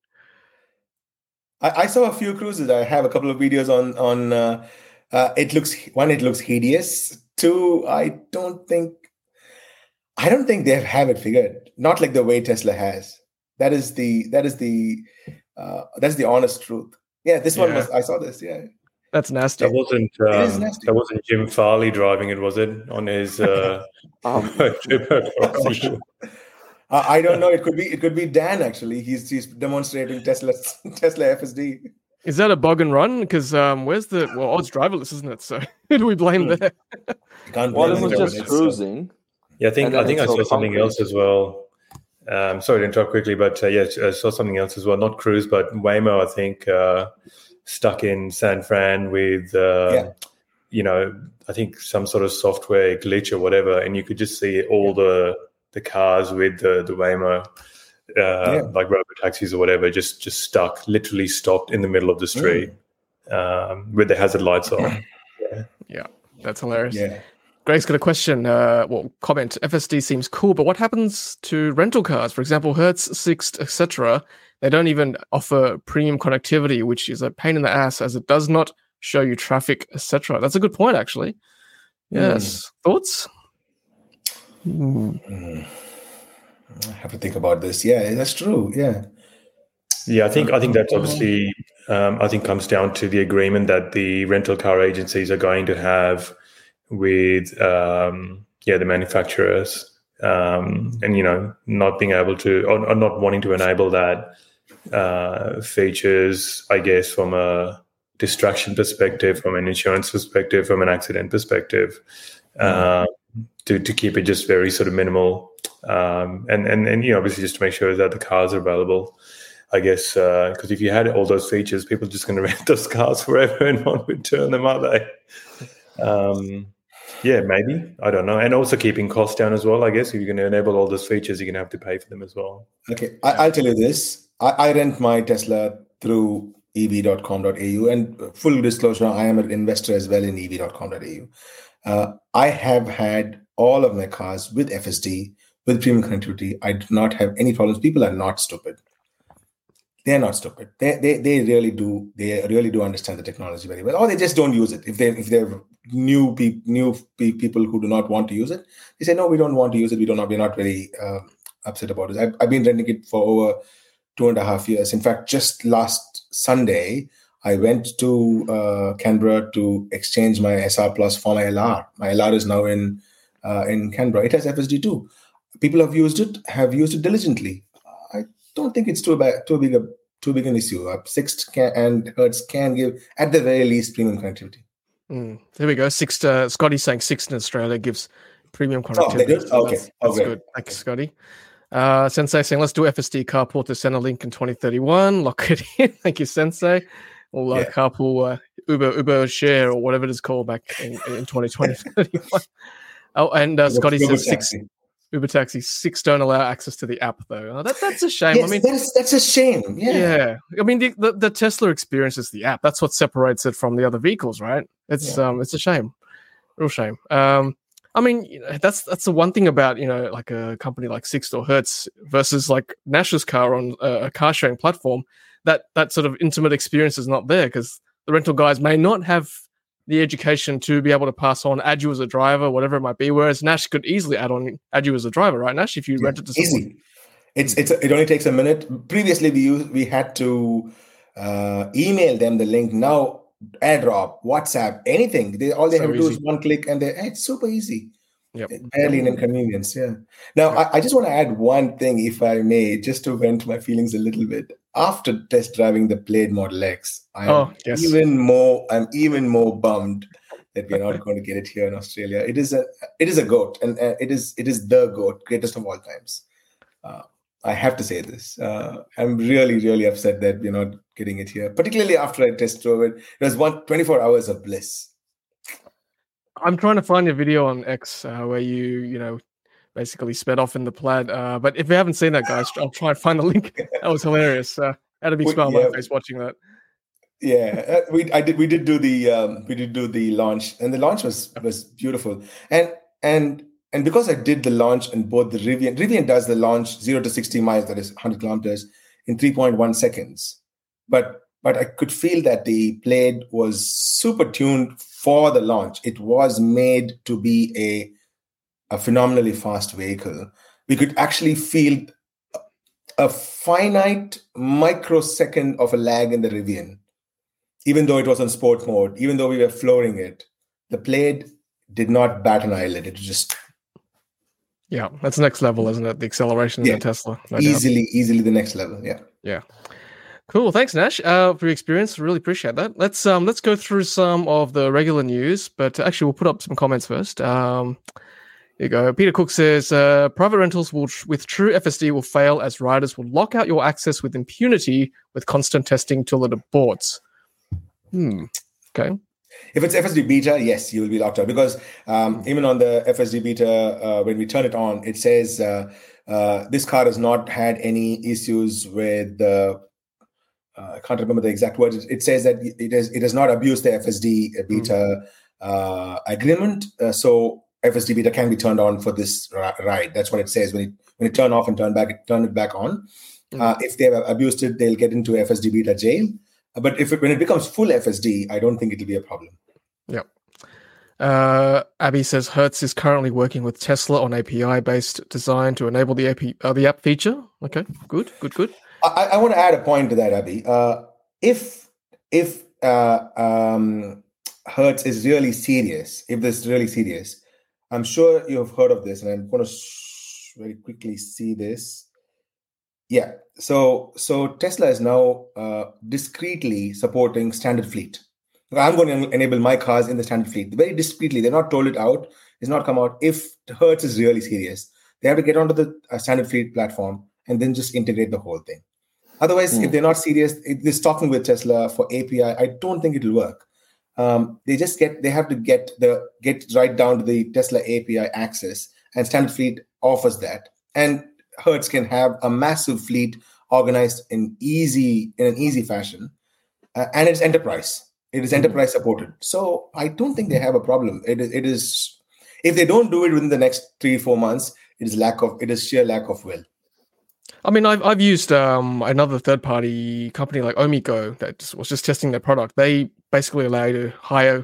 I, I, saw a few cruises. I have a couple of videos on on. Uh, uh, it looks one. It looks hideous. Two. I don't think. I don't think they have it figured. Not like the way Tesla has. That is the that is the Uh, that's the honest truth. Yeah, this one was. I saw this. Yeah, That's nasty. That wasn't is um, nasty. that wasn't Jim Farley driving it, was it? On his uh, <laughs> Um, <laughs> trip across the- I don't know. It could be. It could be Dan. Actually, he's he's demonstrating Tesla <laughs> Tesla FSD. Is that a bug and run? Because um, where's the well, odds driverless, isn't it? So who do we blame Hmm. there? Can't well, blame it was just cruising. Yeah, I think I think I saw something concrete. else as well. Um, sorry to interrupt quickly, but uh, yeah, I saw something else as well. Not Cruise, but Waymo. I think uh, stuck in San Fran with uh, Yeah. you know, I think some sort of software glitch or whatever, and you could just see all the the cars with the the Waymo. Uh, Yeah. like robo taxis or whatever, just just stuck, literally stopped in the middle of the street um, with the hazard lights on. Yeah. that's hilarious. yeah. Greg's got a question. Uh, well, comment. FSD seems cool, but what happens to rental cars? For example, Hertz, Sixt, etc. They don't even offer premium connectivity, which is a pain in the ass, as it does not show you traffic, etc. That's a good point, actually. Yes. Thoughts? Hmm. Mm. I have to think about this. Yeah, that's true. Yeah. Yeah, I think I think that's obviously um, I think comes down to the agreement that the rental car agencies are going to have with um, yeah the manufacturers, um, and you know not being able to or, or not wanting to enable that uh, features. I guess from a distraction perspective, from an insurance perspective, from an accident perspective, uh, to to keep it just very sort of minimal, um, and and and you know obviously just to make sure that the cars are available. I guess because if you had all those features, people are just going <laughs> to rent those cars forever and not return them, are they? Um, yeah, maybe I don't know, and also keeping costs down as well. I guess if you're going to enable all those features, you're going to have to pay for them as well. Okay, I, I'll tell you this. I, I rent my Tesla through ev.com.au, and full disclosure, I am an investor as well in ev.com.au. Uh, I have had all of my cars with FSD, with premium connectivity. I do not have any problems. People are not stupid. They're not stupid. They, they they really do they really do understand the technology very well, or they just don't use it. If they if they're new pe- new pe- people who do not want to use it, they say no, we don't want to use it. We don't. We're not very um, upset about it. I've, I've been renting it for over two and a half years. In fact, just last Sunday, I went to uh, Canberra to exchange my SR Plus for my LR. My LR is now in uh, in Canberra. It has FSD too. People have used it, have used it diligently. I don't think it's too bad, too big a too big an issue. Uh, Sixt can, and Hertz can give at the very least premium connectivity. Mm. There we go. Sixt, uh, Scotty's saying Sixt in Australia gives premium Oh, connectivity. so Okay. That's, that's Okay. good. Thanks, Scotty. Uh, Sensei saying, let's do FSD carpool to Centrelink in 2031. Lock it <laughs> in. Thank you, Sensei. Or uh, Yeah. carpool uh, Uber Uber share or whatever it is called back in, in 2020. <laughs> Oh, and uh, Scotty Uber says six taxi. Uber taxi six don't allow access to the app though. Oh, that, that's a shame. Yes, I mean, that's that's a shame. Yeah. yeah. I mean, the, the, the Tesla experience is the app. That's what separates it from the other vehicles, right? It's um, it's a shame, real shame. Um, I mean, that's that's the one thing about you know, like a company like Sixt or Hertz versus like Nash's car on a, a car sharing platform. That that sort of intimate experience is not there because the rental guys may not have the education to be able to pass on, add you as a driver, whatever it might be. Whereas Nash could easily add on, add you as a driver, right, Nash? If you Yeah, rent it to someone. easy. It's it's it only takes a minute. Previously, we used we had to uh, email them the link. Now, AirDrop, WhatsApp, anything. They all they So have to do is one click, and they it's super easy. Yep. Barely an inconvenience. Yeah. Now, I, I just want to add one thing, if I may, just to vent my feelings a little bit. After test driving the Plaid Model X, I'm Oh, yes. even more. I'm even more bummed that we're not <laughs> going to get it here in Australia. It is a it is a goat, and uh, it is it is the goat, greatest of all times. Uh, I have to say this. Uh, I'm really really upset that we're not getting it here, particularly after I test drove it. It was one 24 hours of bliss. I'm trying to find a video on X uh, where you, you know, basically sped off in the plaid. Uh, but if you haven't seen that, guys, I'll try and find the link. <laughs> That was hilarious. Uh, I had a big smile on my face watching that. Yeah, uh, we I did we did do the um, we did do the launch, and the launch was was beautiful. And and and because I did the launch and both the Rivian, Rivian does the launch zero to sixty miles, that is hundred kilometers, in three point one seconds. But but I could feel that the Plaid was super tuned for the launch. It was made to be a a phenomenally fast vehicle. We could actually feel a finite microsecond of a lag in the Rivian, even though it was on sport mode, even though we were flooring it, the Plaid did not bat an eyelid. It just yeah, that's next level, isn't it? The acceleration Yeah. in the Tesla. no doubt. easily, easily the next level. Yeah. Yeah. Cool. Thanks, Nash, uh, for your experience. Really appreciate that. Let's um let's go through some of the regular news, but actually we'll put up some comments first. Um, here you go. Peter Cook says uh, private rentals will with true FSD will fail as riders will lock out your access with impunity with constant testing till it aborts. Hmm. Okay. If it's FSD beta, yes, you will be locked out because um, even on the FSD beta, uh, when we turn it on, it says uh, uh, this car has not had any issues with the. Uh, I can't remember the exact words. It, it says that it has it has not abused the FSD beta uh, agreement, uh, so FSD beta can be turned on for this ri- ride. That's what it says when it when it turn off and turn back turn it back on. Uh, if they have abused it, they'll get into FSD beta jail. But if it, when it becomes full FSD, I don't think it'll be a problem. Uh, Abby says Hertz is currently working with Tesla on API-based design to enable the app uh, the app feature. Okay, good, good, good. I, I want to add a point to that, Abby. Uh, if if uh, um, Hertz is really serious, if this is really serious, I'm sure you have heard of this, and I'm going to very quickly see this. Yeah, so so Tesla is now uh, discreetly supporting standard fleet. I'm going to enable my cars in the standard fleet very discreetly. They're not told it out. It's not come out. If Hertz is really serious, they have to get onto the uh, standard fleet platform and then just integrate the whole thing. Otherwise, if they're not serious, they're talking with Tesla for API, I don't think it'll work. Um, they just get they have to get the get right down to the Tesla API access, and Standard Fleet offers that. And Hertz can have a massive fleet organized in easy in an easy fashion, uh, and it's enterprise. It is enterprise supported. So I don't think they have a problem. It is, it is if they don't do it within the next three four months, it is lack of it is sheer lack of will. I mean, I've I've used um, another third party company like Omigo that just, was just testing their product. They basically allow you to hire,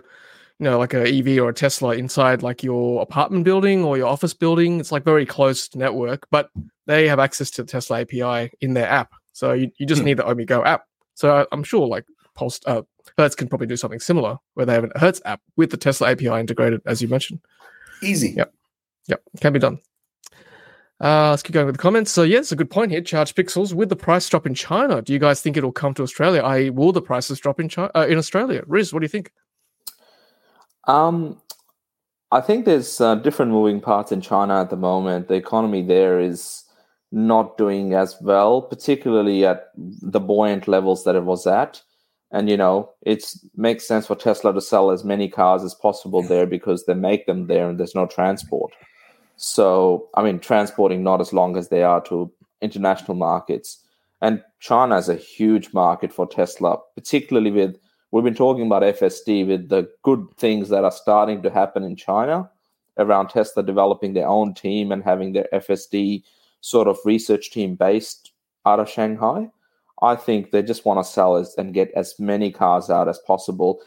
you know, like a EV or a Tesla inside like your apartment building or your office building. It's like very closed network, but they have access to the Tesla API in their app. So you, you just Hmm. need the Omigo app. So I- I'm sure like Pulse uh, Hertz can probably do something similar where they have a Hertz app with the Tesla API integrated, as you mentioned. Easy. Yep. Yep, can be done. Uh, let's keep going with the comments. So, yeah, it's a good point here. Charge pixels with the price drop in China. Do you guys think it'll come to Australia? I will the prices drop in China uh, in Australia? Riz, what do you think? Um, I think there's uh, different moving parts in China at the moment. The economy there is not doing as well, particularly at the buoyant levels that it was at. And you know, it makes sense for Tesla to sell as many cars as possible there because they make them there and there's no transport. So, I mean, transporting not as long as they are to international markets. And China is a huge market for Tesla, particularly with we've been talking about FSD with the good things that are starting to happen in China around Tesla developing their own team and having their FSD sort of research team based out of Shanghai. I think they just want to sell as, and get as many cars out as possible.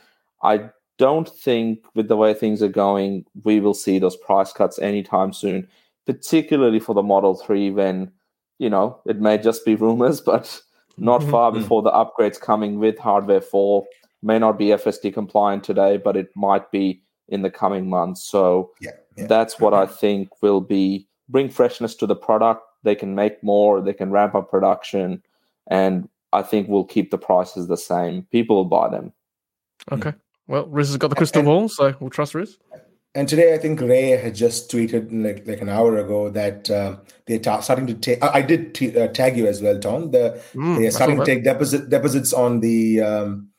I don't think, with the way things are going, we will see those price cuts anytime soon, particularly for the Model 3 when, you know, it may just be <laughs> rumors, but not Mhm. far Mhm. before the upgrades coming with hardware 4 may not be FSD compliant today, but it might be in the coming months. So Yeah. yeah. that's what I think will be bring freshness to the product. They can make more, they can ramp up production, and I think we'll keep the prices the same. People will buy them. Okay. Well, Riz has got the crystal And- ball, so we'll trust Riz. And today, I think Ray had just tweeted like like an hour ago that um, they're ta- starting to take. I I did t- uh, tag you as well, Tom. The Mm, they're starting to take deposit deposits on the um,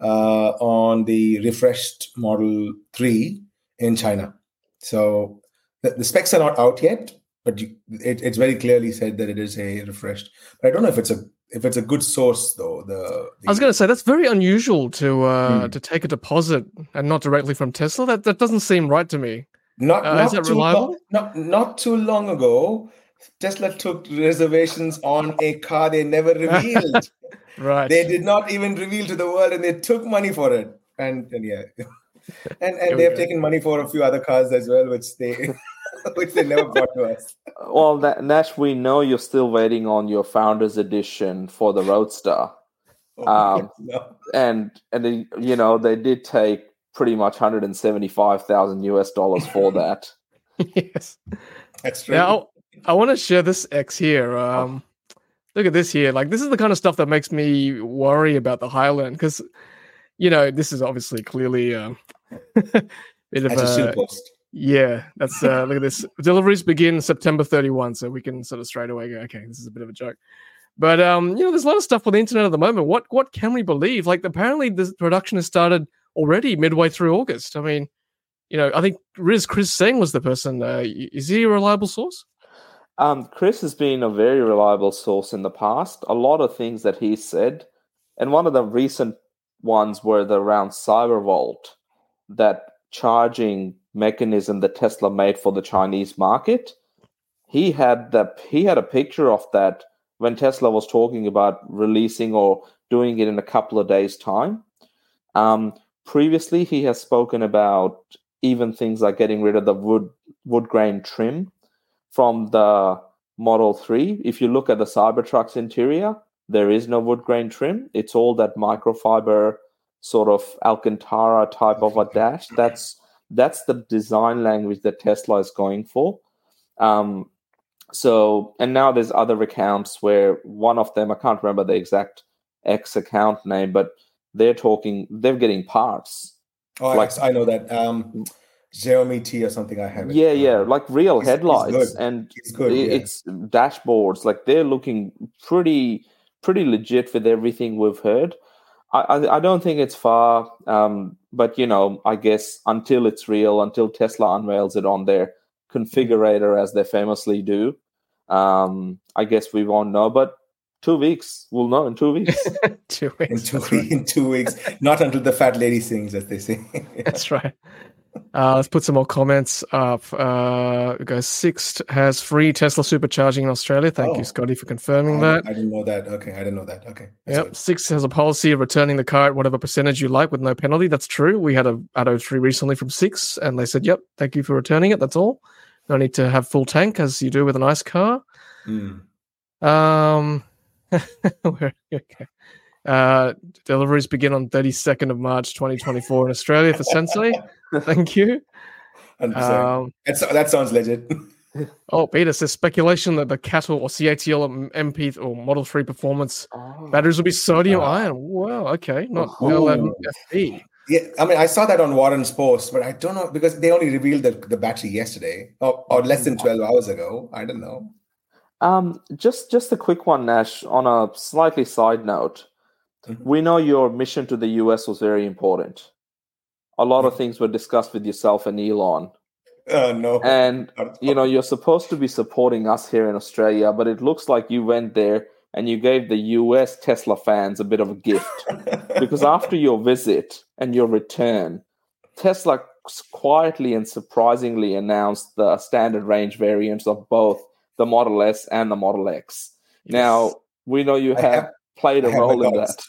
uh, on the refreshed Model Three in China. So the, the specs are not out yet, but you, it, it's very clearly said that it is a refreshed. But I don't know if it's a if it's a good source though. The, I was going to say that's very unusual to uh, Hmm. to take a deposit and not directly from Tesla. That that doesn't seem right to me. Not, Uh, not is that too reliable? Long, not, not too long ago, Tesla took reservations on a car they never <laughs> revealed. Right. they did not even reveal to the world, and they took money for it. And, and yeah, <laughs> and and they have go. taken money for a few other cars as well, which they <laughs> <laughs> which they never brought to us. <laughs> Well, that, Nash, we know you're still waiting on your Founders Edition for the Roadster. <laughs> Oh, Um, no. and and they, you know they did take pretty much 175,000 US dollars for that. yes. That's true. Now, I want to share this X here. Um, look at this here. Like, this is the kind of stuff that makes me worry about the Highland because, you know, this is obviously clearly um, bit of a a post. Yeah. That's uh, look at this. <laughs> Deliveries begin September 31, so we can sort of straight away go, okay, this is a bit of a joke. But um, you know, there's a lot of stuff on the internet at the moment. What what can we believe? Like, apparently, the production has started already midway through August. I mean, you know, I think Riz Chris Singh was the person. Uh, is he a reliable source? Um, Chris has been a very reliable source in the past. A lot of things that he said, and one of the recent ones were the around Cyber Vault that charging mechanism that Tesla made for the Chinese market. He had the he had a picture of that when Tesla was talking about releasing or doing it in a couple of days' time. Um, previously, he has spoken about even things like getting rid of the wood wood grain trim from the Model 3. If you look at the Cybertruck's interior, there is no wood grain trim. It's all that microfiber sort of Alcantara type of a dash. That's that's the design language that Tesla is going for. Um, so, and now there's other accounts where one of them, I can't remember the exact X account name, but they're talking, they're getting parts. Oh, I- like- I know that. Um, Xiaomi T or something. I have it. Yeah, yeah, Um, like real he's headlights good. and It's good. yeah. it's dashboards. Like they're looking pretty, pretty legit with everything we've heard. I, I, I don't think it's far, um, but you know, I guess until it's real, until Tesla unveils it on their configurator, as they famously do, um, I guess we won't know. But two weeks, we'll know in two weeks. <laughs> Two in weeks. two <laughs> in two weeks. Not until the fat lady sings, as they say. That's right. Uh, let's put some more comments up. Uh, goes Sixt has free Tesla supercharging in Australia. Thank Oh. you, Scotty, for confirming I, that. I didn't know that. Okay, I didn't know that. Okay. that's Yep. good. Sixt has a policy of returning the car at whatever percentage you like with no penalty. That's true. We had a Atto 3 recently from Sixt, and they said, yep, thank you for returning it. That's all. No need to have full tank as you do with a nice car. Mm. Um, <laughs> okay. Uh, deliveries begin on 32nd of March 2024 in Australia for Sensei. Thank you. Um, That's, that sounds legit. <laughs> oh, Peter says speculation that the Cattle or CATL MP or Model 3 performance batteries will be sodium Ah. ion. Wow, okay. Not Oh. L11FE. Yeah, I mean, I saw that on Warren's post, but I don't know because they only revealed the, the battery yesterday or, or less than 12 hours ago. I don't know. Um, just just a quick one, Nash. On a slightly side note. Mm-hmm. we know your mission to the US was very important. A lot of things were discussed with yourself and Elon, Oh, no. and you know you're supposed to be supporting us here in Australia, but it looks like you went there and you gave the US Tesla fans a bit of a gift because after your visit and your return, Tesla quietly and surprisingly announced the standard range variants of both the Model S and the Model X. Now we know you have, have- played a role in that.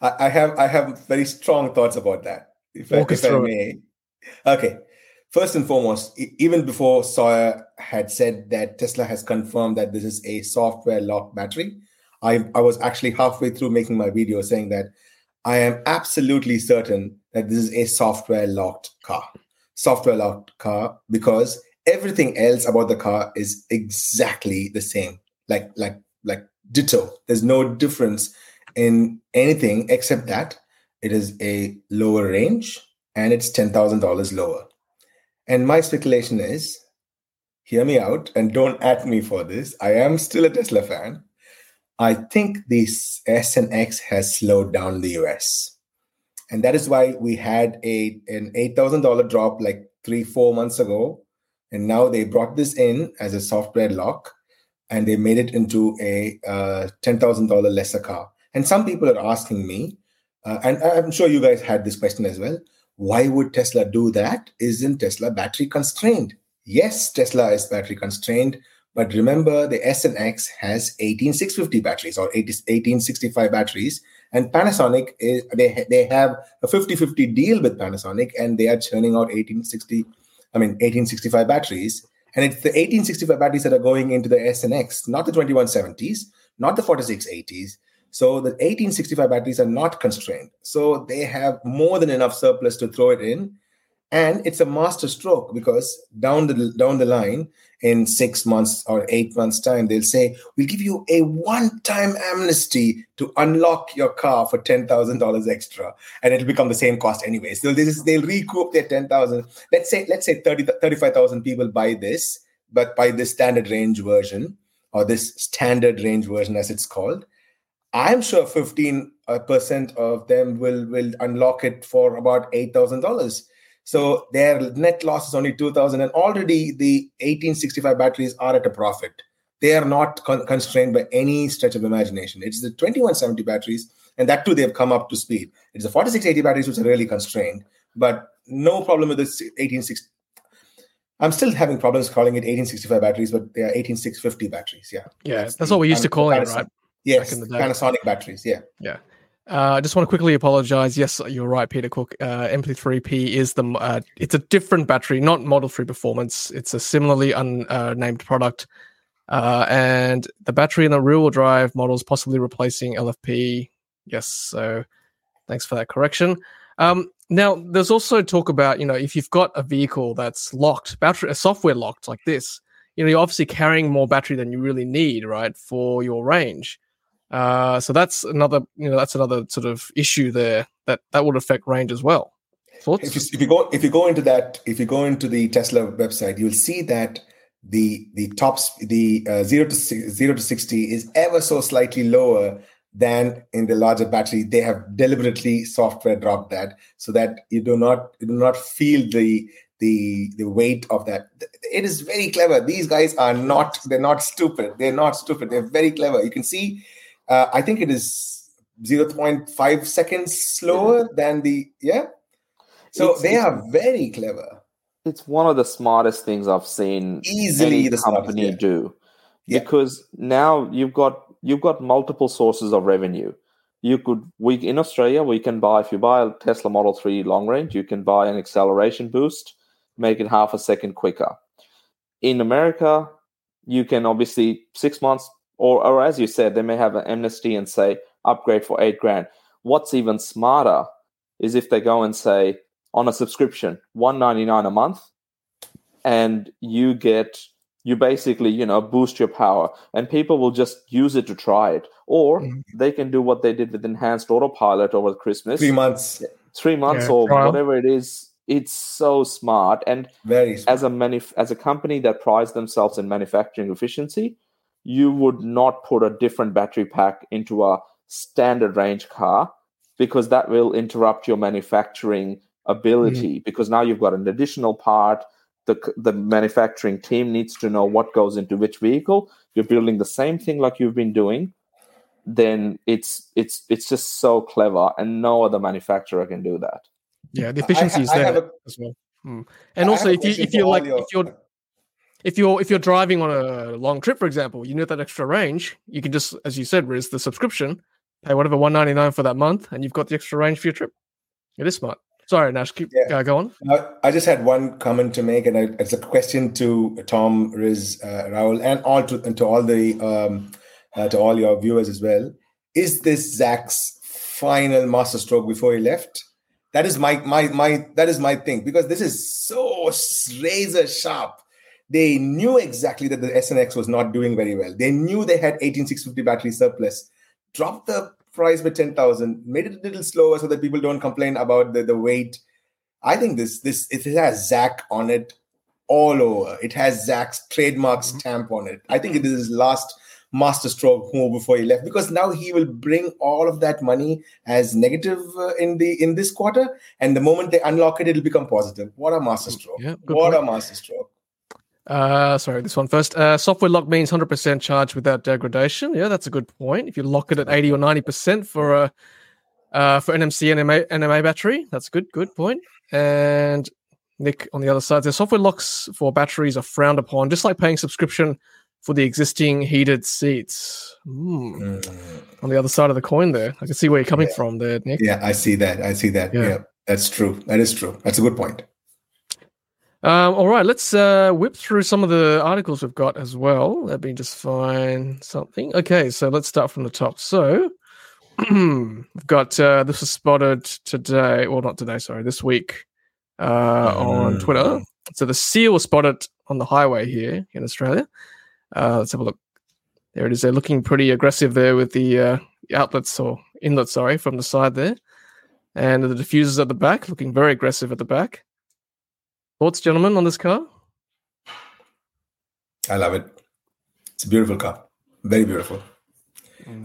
I, I have I have very strong thoughts about that. If, I, if I may. Okay. First and foremost, even before Sawyer had said that Tesla has confirmed that this is a software locked battery, I, I was actually halfway through making my video saying that I am absolutely certain that this is a software locked car. Software locked car because everything else about the car is exactly the same. Like like like ditto. There's no difference in anything except that it is a lower range and it's $10,000 lower. And my speculation is hear me out and don't at me for this. I am still a Tesla fan. I think this S and X has slowed down the US. And that is why we had a an $8,000 drop like three, four months ago. And now they brought this in as a software lock and they made it into a uh, $10,000 lesser car. And some people are asking me, uh, and I'm sure you guys had this question as well why would Tesla do that? Isn't Tesla battery constrained? Yes, Tesla is battery constrained, but remember the S and X has 18650 batteries or 80, 1865 batteries, and Panasonic is they they have a 50-50 deal with Panasonic, and they are churning out 1860, I mean 1865 batteries. And it's the 1865 batteries that are going into the SNX, not the 2170s, not the 4680s. So the 1865 batteries are not constrained. So they have more than enough surplus to throw it in. And it's a master stroke because down the down the line in six months or eight months time they'll say we'll give you a one-time amnesty to unlock your car for $10000 extra. And it'll become the same cost anyway. So this is, they'll recoup their 10000 let's say let's say 30 35000 people buy this but buy this standard range version or this standard range version as it's called i'm sure 15% uh, of them will will unlock it for about $8000 so their net loss is only 2000 and already the 1865 batteries are at a profit. They are not con- constrained by any stretch of imagination. It's the 2170 batteries and that too they've come up to speed. It's the 4680 batteries which are really constrained, but no problem with the 1860 I'm still having problems calling it 1865 batteries, but they are 18650 batteries. Yeah. Yeah. That's, that's what we used to call it, right? Yes. Panasonic batteries. Yeah. Yeah. Uh, I just want to quickly apologize. Yes, you're right, Peter Cook. Uh, MP3P is the uh, it's a different battery, not Model 3 Performance. It's a similarly unnamed uh, product, uh, and the battery in the rear-wheel drive model is possibly replacing LFP. Yes, so thanks for that correction. Um, now, there's also talk about you know if you've got a vehicle that's locked, battery, a software locked like this, you know you're obviously carrying more battery than you really need, right, for your range. Uh, so that's another, you know, that's another sort of issue there that that would affect range as well. Thoughts? If you, if you go if you go into that if you go into the Tesla website, you'll see that the the tops the uh, zero to zero to sixty is ever so slightly lower than in the larger battery. They have deliberately software dropped that so that you do not you do not feel the the the weight of that. It is very clever. These guys are not they're not stupid. They're not stupid. They're very clever. You can see uh, I think it is 0.5 seconds slower than the yeah. So it's, they it's, are very clever. It's one of the smartest things I've seen easily the company yeah. do. Yeah. Because now you've got you've got multiple sources of revenue. You could we in Australia we can buy if you buy a Tesla Model 3 long range, you can buy an acceleration boost, make it half a second quicker. In America, you can obviously six months or, or as you said, they may have an amnesty and say upgrade for eight grand. What's even smarter is if they go and say on a subscription, one ninety nine a month, and you get you basically you know boost your power, and people will just use it to try it, or mm-hmm. they can do what they did with enhanced autopilot over Christmas, three months, three months, yeah, or trial. whatever it is. It's so smart, and very smart. as a manuf- as a company that prides themselves in manufacturing efficiency, you would not put a different battery pack into a standard range car because that will interrupt your manufacturing ability mm-hmm. because now you've got an additional part the the manufacturing team needs to know what goes into which vehicle you're building the same thing like you've been doing then it's it's it's just so clever and no other manufacturer can do that yeah the efficiency I, is there a, as well mm. and also if you if you like your, if you're if you're if you're driving on a long trip, for example, you need that extra range. You can just, as you said, raise the subscription, pay whatever one ninety nine for that month, and you've got the extra range for your trip. It is smart. Sorry, Nash, keep yeah. uh, go on. I just had one comment to make, and it's a question to Tom, Riz, uh, Rahul, and all to and to all the um, uh, to all your viewers as well. Is this Zach's final masterstroke before he left? That is my my my that is my thing because this is so razor sharp they knew exactly that the SNX was not doing very well. They knew they had 18650 battery surplus. Dropped the price by 10,000, made it a little slower so that people don't complain about the, the weight. I think this this it has Zach on it all over. It has Zach's trademark mm-hmm. stamp on it. I think it is his last masterstroke move before he left because now he will bring all of that money as negative uh, in the in this quarter and the moment they unlock it it'll become positive what a masterstroke yeah, what point. a masterstroke uh, sorry, this one first. Uh, software lock means 100% charge without degradation. Yeah, that's a good point. If you lock it at 80 or 90% for a uh, for NMC NMA, NMA battery, that's good. Good point. And Nick on the other side, the software locks for batteries are frowned upon, just like paying subscription for the existing heated seats. Mm. Mm. On the other side of the coin, there, I can see where you're coming yeah. from, there, Nick. Yeah, I see that. I see that. Yeah. yeah, that's true. That is true. That's a good point. Um, all right, let's uh, whip through some of the articles we've got as well. Let me just find something. Okay, so let's start from the top. So <clears throat> we've got uh, this was spotted today, well, not today, sorry, this week uh, on Twitter. Mm. So the seal was spotted on the highway here in Australia. Uh, let's have a look. There it is. They're looking pretty aggressive there with the uh, outlets or inlets, sorry, from the side there, and the diffusers at the back, looking very aggressive at the back. Thoughts, gentlemen, on this car? I love it. It's a beautiful car. Very beautiful.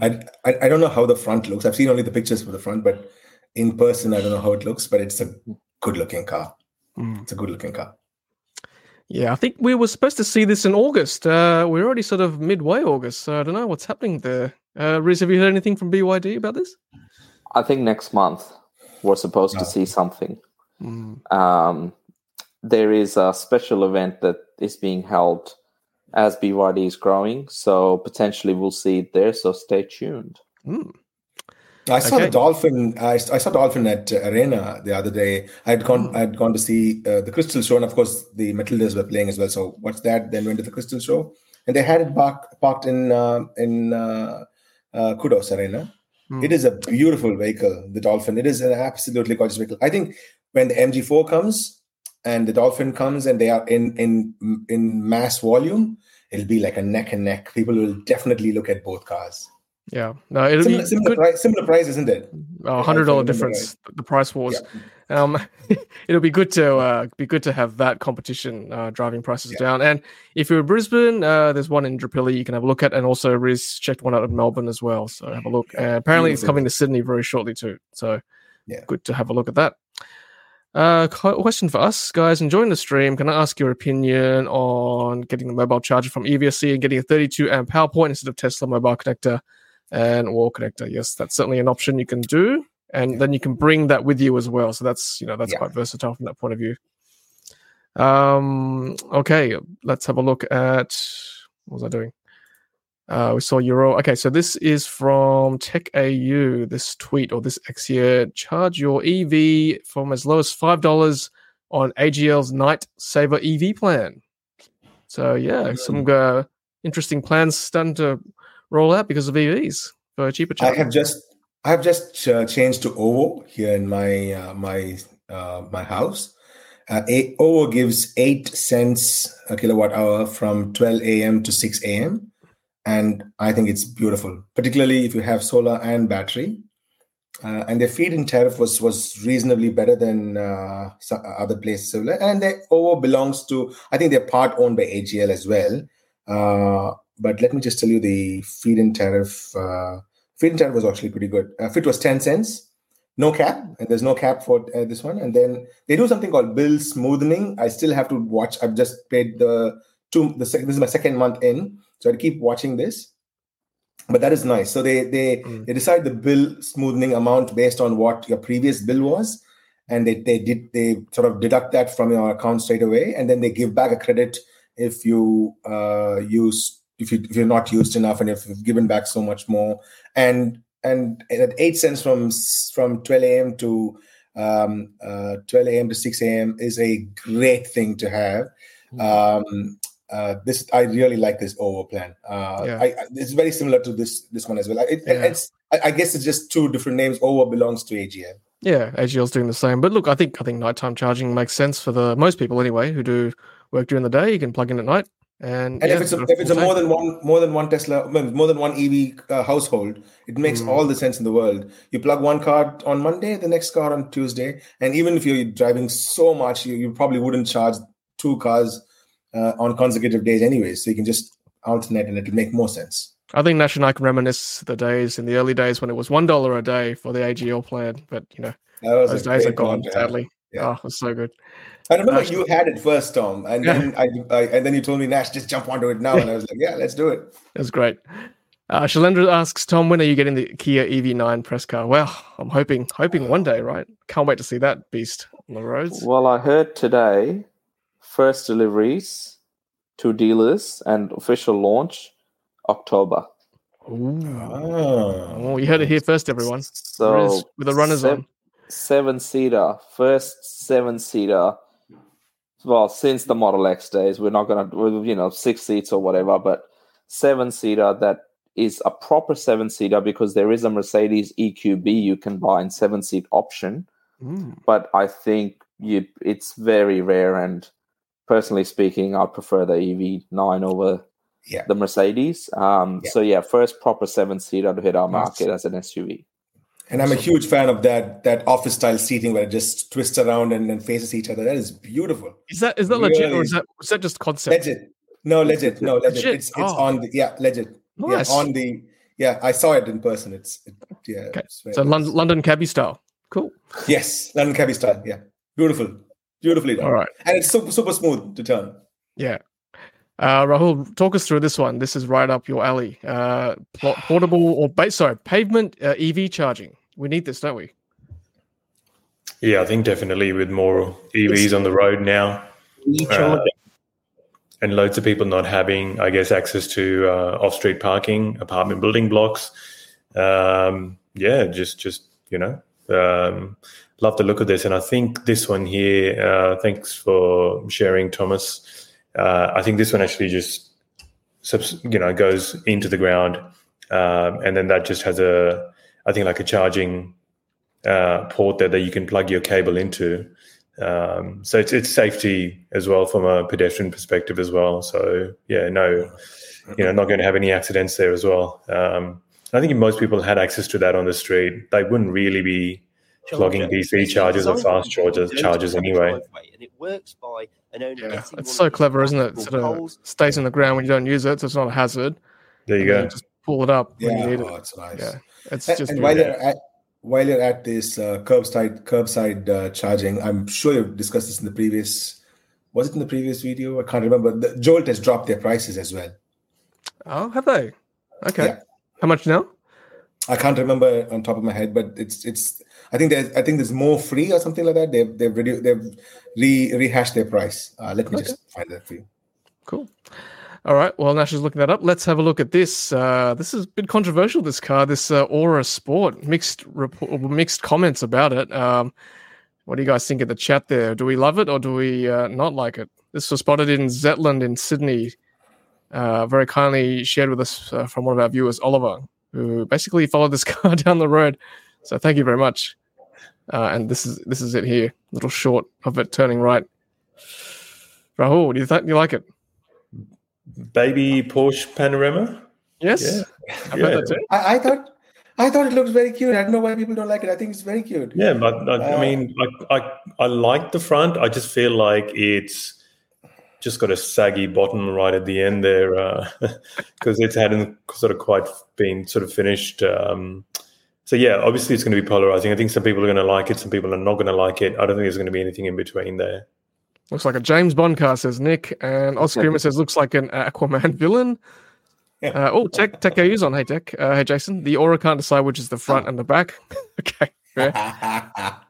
I, I I don't know how the front looks. I've seen only the pictures for the front, but in person, I don't know how it looks. But it's a good looking car. Mm. It's a good looking car. Yeah, I think we were supposed to see this in August. Uh, we're already sort of midway August, so I don't know what's happening there. Uh, Riz, have you heard anything from BYD about this? I think next month we're supposed to see something. Mm. Um, there is a special event that is being held as BYD is growing, so potentially we'll see it there. So stay tuned. Mm. I saw Okay. the dolphin. I, I saw dolphin at uh, Arena the other day. I'd gone. I'd gone to see uh, the Crystal Show, and of course the Matildas were playing as well. So what's that? Then went to the Crystal Show, and they had it parked parked in uh, in uh, uh, Qudos Arena. Mm. It is a beautiful vehicle, the Dolphin. It is an absolutely gorgeous vehicle. I think when the MG4 comes and the Dolphin comes and they are in in in mass volume, it'll be like a neck and neck. People will definitely look at both cars. Yeah, no, it'll Similar, be similar, price, similar price, isn't it? A hundred dollar difference. The price wars. Um, <laughs> it'll be good to uh, be good to have that competition uh, driving prices Yeah. down. And if you're in Brisbane, uh, there's one in Indooroopilly you can have a look at, and also Riz checked one out in Melbourne as well. So have a look. Apparently, it's coming to Sydney very shortly too. So Yeah. good to have a look at that. Uh, question for us guys enjoying the stream. Can I ask your opinion on getting the mobile charger from EVSC and getting a 32 amp power point instead of Tesla mobile connector and wall connector? Yes, that's certainly an option you can do and then you can bring that with you as well. So that's you know that's Yeah. quite versatile from that point of view. Um, okay, let's have a look at what was I doing? Uh, we saw Euro. Okay, so this is from Tech AU. This tweet or this X here: charge your EV from as low as five dollars on AGL's Night Saver EV plan. So yeah, some uh, interesting plans starting to roll out because of EVs for cheaper charge. I have just I have just uh, changed to OVO here in my uh, my uh, my house. Uh, OVO gives eight cents a kilowatt hour from 12 a.m. to 6 a.m. and I think it's beautiful, particularly if you have solar and battery. Uh, and their feed-in tariff was was reasonably better than uh, other places. And the OVO belongs to I think they're part owned by AGL as well. Uh, but let me just tell you the feed-in tariff. Uh, feed-in tariff was actually pretty good. Uh, fit was 10 cents, no cap, and there's no cap for uh, this one. And then they do something called bill smoothing. I still have to watch. I've just paid the two. The. This is my second month in, so I keep watching this. But that is nice. So they they Mm. they decide the bill smoothing amount based on what your previous bill was, and they they did they sort of deduct that from your account straight away, and then they give back a credit if you uh, use if you if you're not used enough and if you've given back so much more and and at eight cents from from 12 a.m. to um, uh, 12 a.m. to 6 a.m. is a great thing to have. Um, uh, this I really like this OVO plan. Uh, Yeah. I, I, it's very similar to this this one as well. It, Yeah. It's I, I guess it's just two different names. OVO belongs to AGL. Yeah, AGL's doing the same. But look, I think I think nighttime charging makes sense for the most people anyway who do work during the day. You can plug in at night, and, And yeah, if it's a, if it's a more than one more than one Tesla, more than one EV uh, household, it makes Mm. all the sense in the world. You plug one car on Monday, the next car on Tuesday, and even if you're driving so much, you, you probably wouldn't charge two cars uh, on consecutive days anyway. So you can just alternate, and it'll make more sense. I think Nash and I can reminisce the days in the early days when it was one dollar a day for the AGL plan. But you know, those days are gone. Sadly, Yeah. oh, it was so good. I remember Actually- you had it first, Tom, and Yeah. then I, I and then you told me Nash just jump onto it now, and I was like, yeah, let's do it. <laughs> It was great. Uh, Shalendra asks Tom, when are you getting the Kia EV9 press car? Well, I'm hoping, hoping one day, right? Can't wait to see that beast on the roads. Well, I heard today first deliveries to dealers and official launch October. Ooh. Oh, Oh, you heard it here first, everyone. So Riz with the runners sev- on. seven seater, first seven seater well since the Model X days. We're not gonna you know six seats or whatever, but seven seater that is a proper seven seater because there is a Mercedes EQB you can buy in seven seat option. Mm. But I think you it's very rare and personally speaking, I prefer the EV9 over Yeah. the Mercedes. Um, Yeah. So yeah, first proper seven seater to hit our Nice. market as an SUV. And I'm a huge fan of that that office style seating where it just twists around and, and faces each other. That is beautiful. Is that is that legit or is that is that just concept? Legit. No, legit. No, legit. Legit? It's it's Oh. on the yeah, legit. Nice. Yeah, on the yeah, I saw it in person. It's it, yeah. Okay. it's So nice. London, London cabbie style. Cool. Yes, London cabby style. Yeah, beautiful, beautifully done. All right. and it's super super smooth to turn. Yeah. Uh, Rahul, talk us through this one. This is right up your alley. Uh, portable or base, sorry, pavement uh, EV charging. We need this, don't we? Yeah, I think definitely with more EVs on the road now, uh, and loads of people not having, I guess, access to uh, off-street parking, apartment building blocks. Um, yeah, just just you know, um, love the look of this, and I think this one here. Uh, thanks for sharing, Thomas. Uh, I think this one actually just, you know, goes into the ground, um, and then that just has a, I think like a charging uh, port there that you can plug your cable into. Um, so it's it's safety as well from a pedestrian perspective as well. So yeah, no, you know, not going to have any accidents there as well. Um, I think if most people had access to that on the street, they wouldn't really be plugging DC chargers or fast chargers chargers anyway. And it works by an owner Yeah. getting It's so clever, isn't it? manual Sort of stays in the ground when you don't use it, so it's not a hazard. There you And then go. Just pull it up when Yeah, you need oh, it. it's nice. Yeah. It's And, just and while you're at while you're at this uh, curbside curbside uh, charging, I'm sure you've discussed this in the previous. Was it in the previous video? I can't remember. The, Jolt has dropped their prices as well. Oh, have they? Okay. Yeah. How much now? I can't remember on top of my head, but it's it's. I think there's I think there's more free or something like that. They've they've redu- they've re rehashed their price. Uh, let me Okay. just find that for you. Cool. All right. Well, Nash is looking that up. Let's have a look at this. Uh, this is a bit controversial. This car, this uh, Ora Sport, mixed report, mixed comments about it. Um, what do you guys think of the chat there? Do we love it or do we uh, not like it? This was spotted in Zetland in Sydney. Uh, very kindly shared with us uh, from one of our viewers, Oliver, who basically followed this <laughs> car down the road. So thank you very much. Uh, and this is this is it here, little short of it turning right. Rahul, do you think you like it? Baby Porsche Panamera. Yes. Yeah. I Yeah. that too. I, I thought I thought it looks very cute. I don't know why people don't like it. I think it's very cute. Yeah, but I, Uh, I mean, I, I I like the front. I just feel like it's just got a saggy bottom right at the end there <laughs> because it's hadn't sort of quite been sort of finished. Um, so yeah, obviously it's going to be polarizing. I think some people are going to like it, some people are not going to like it. I don't think there's going to be anything in between there. Looks like a James Bond car, says Nick. And Oscar <laughs> says, looks like an Aquaman villain. Yeah. Uh, oh, Tech Tech AU's on. Hey, Tech. Uh, hey, Jason. The Ora can't decide which is the front and the back. <laughs> okay.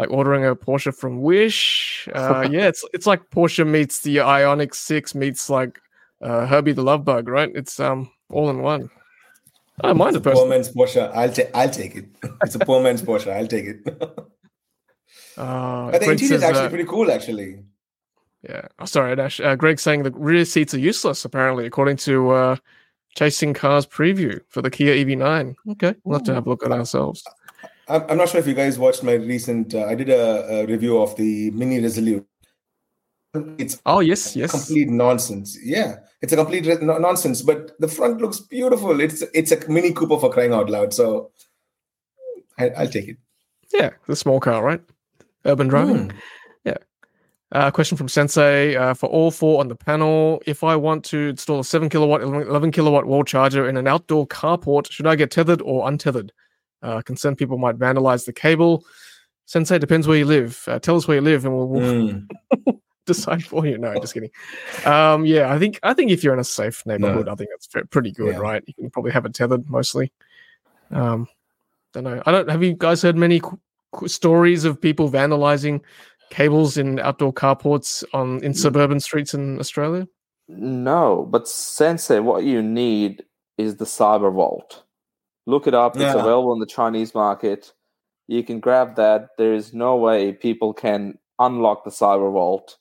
Like ordering a Porsche from Wish. <laughs> Uh, yeah, it's it's like Porsche meets the Ioniq 6 meets like uh, Herbie the Love Bug, right? It's um all in one. I don't mind it poor personally. man's Porsche. I'll take I'll take it. <laughs> It's a poor man's Porsche. I'll take it. <laughs> Uh, but the interior is actually uh, pretty cool, actually. Yeah. Oh, sorry, Nash. Uh, Greg's saying the rear seats are useless, apparently, according to uh, Chasing Cars preview for the Kia EV9. Okay. We'll have to have a look at ourselves. I'm, I'm not sure if you guys watched my recent. Uh, I did a, a review of the Mini Resolute. It's Oh, yes, yes. complete nonsense. Yeah, it's a complete re- no- nonsense. But the front looks beautiful. It's it's a Mini Cooper for crying out loud. So I, I'll take it. Yeah, the small car, right? Urban driving. Yeah. Uh, question from Sensei uh, for all four on the panel. If I want to install a 7 kilowatt, 11 kilowatt wall charger in an outdoor carport, should I get tethered or untethered? Uh, concerned people might vandalize the cable. Sensei, depends where you live. Uh, tell us where you live and we'll, we'll Hmm. <laughs> decide for you. No, just kidding. Um, yeah, I think I think if you're in a safe neighborhood, I think that's pretty good, Yeah. right? You can probably have it tethered mostly. Um, don't know. I don't. Have you guys heard many qu- qu- stories of people vandalizing cables in outdoor carports on in suburban streets in Australia? No, but Sensei, what you need is the Cyber Vault. Look it up. It's available in the Chinese market. You can grab that. There is no way people can unlock the Cyber Vault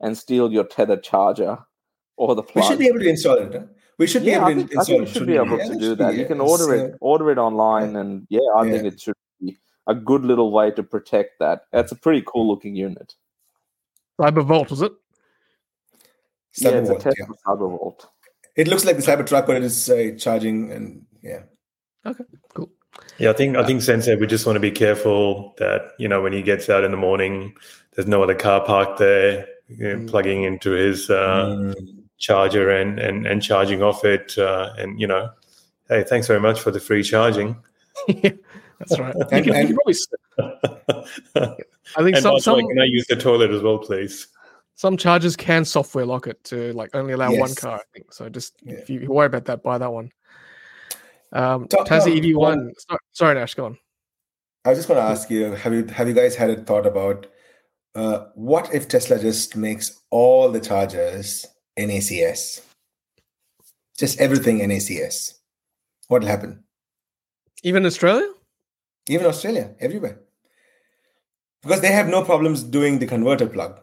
and steal your tethered charger or the plug. We should be able to install it. Huh? We should yeah, be I able to think, I install think it. you should be able Yeah, to do that. be- You can it's, order uh, it, order it online, and yeah, I think Yeah. it should be a good little way to protect that. That's a pretty cool looking unit. Cyber Vault, was it? yeah, it's a Cybervault, yeah. Tesla Cybervault. It looks like the Cybertruck, but it is uh, charging and yeah. Okay, cool. Yeah, I think I think Sensei, we just want to be careful that you know when he gets out in the morning, there's no other car parked there, you know, Mm. plugging into his uh, Mm. charger and, and and charging off it, uh, and you know, hey, thanks very much for the free charging. <laughs> yeah, that's right. You And- can, you probably. <laughs> I think by some some way, can I use the toilet as well, please? some chargers can software lock it to like only allow one car. I think so. Just Yeah. if you worry about that, buy that one. Um, Talk Tassie about EV one. one- Sorry, sorry, Nash, go on. I was just going to ask you: Have you have you guys had a thought about uh, what if Tesla just makes all the chargers NACS, just everything NACS? What'll happen? Even Australia? Even Australia, everywhere, because they have no problems doing the converter plug.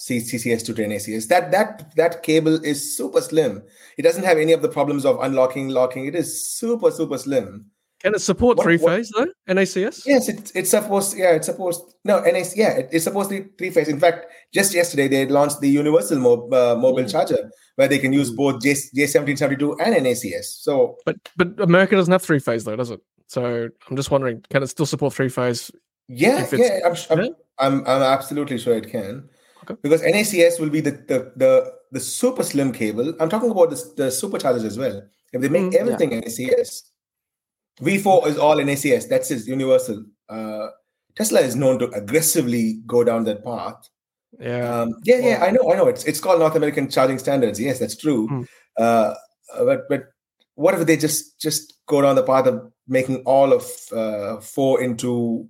CCS to NACS. That that that cable is super slim. It doesn't have any of the problems of unlocking, locking. It is super super slim. Can it support What- three what- phase though? NACS? Yes, it's it's supposed. Yeah, it's supposed. No, NAC. Yeah, it, it's supposed to be three phase. In fact, just yesterday they launched the universal uh, mobile Mm. charger where they can use both J seventeen seventy two and NACS. So But but America doesn't have three phase though, does it? So I'm just wondering, can it still support three phase? yeah, yeah, I'm, I'm, Yeah? I'm I'm absolutely sure it can. Okay. Because NACS will be the, the the the super slim cable. I'm talking about the the superchargers as well. If they make Mm, yeah. everything NACS, V4 is all NACS. That's his universal. Uh, Tesla is known to aggressively go down that path. Yeah. Um, yeah, yeah, I know, I know. It's it's called North American Charging Standards. Yes, that's true. Hmm. Uh, but but what if they just just go down the path of making all of uh, four into?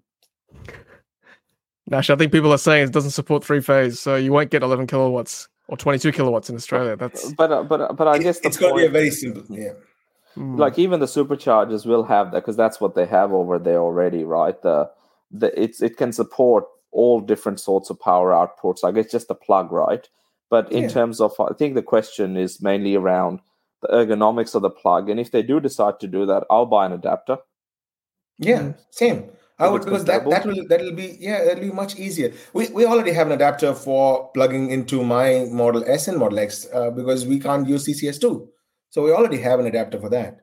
Nash, I think people are saying it doesn't support three phase, so you won't get 11 kilowatts or 22 kilowatts in Australia. That's But uh, but but I guess the it's going to be a very simple. Yeah, mm, like even the superchargers will have that because that's what they have over there already, right? The the it's it can support all different sorts of power outputs. I guess just a plug, right? But in Yeah. terms of, I think the question is mainly around the ergonomics of the plug, and if they do decide to do that, I'll buy an adapter. yeah, same. I would because that that will that will be yeah it'll be much easier. We we already have an adapter for plugging into my Model S and Model X uh, because we can't use CCS two, so we already have an adapter for that.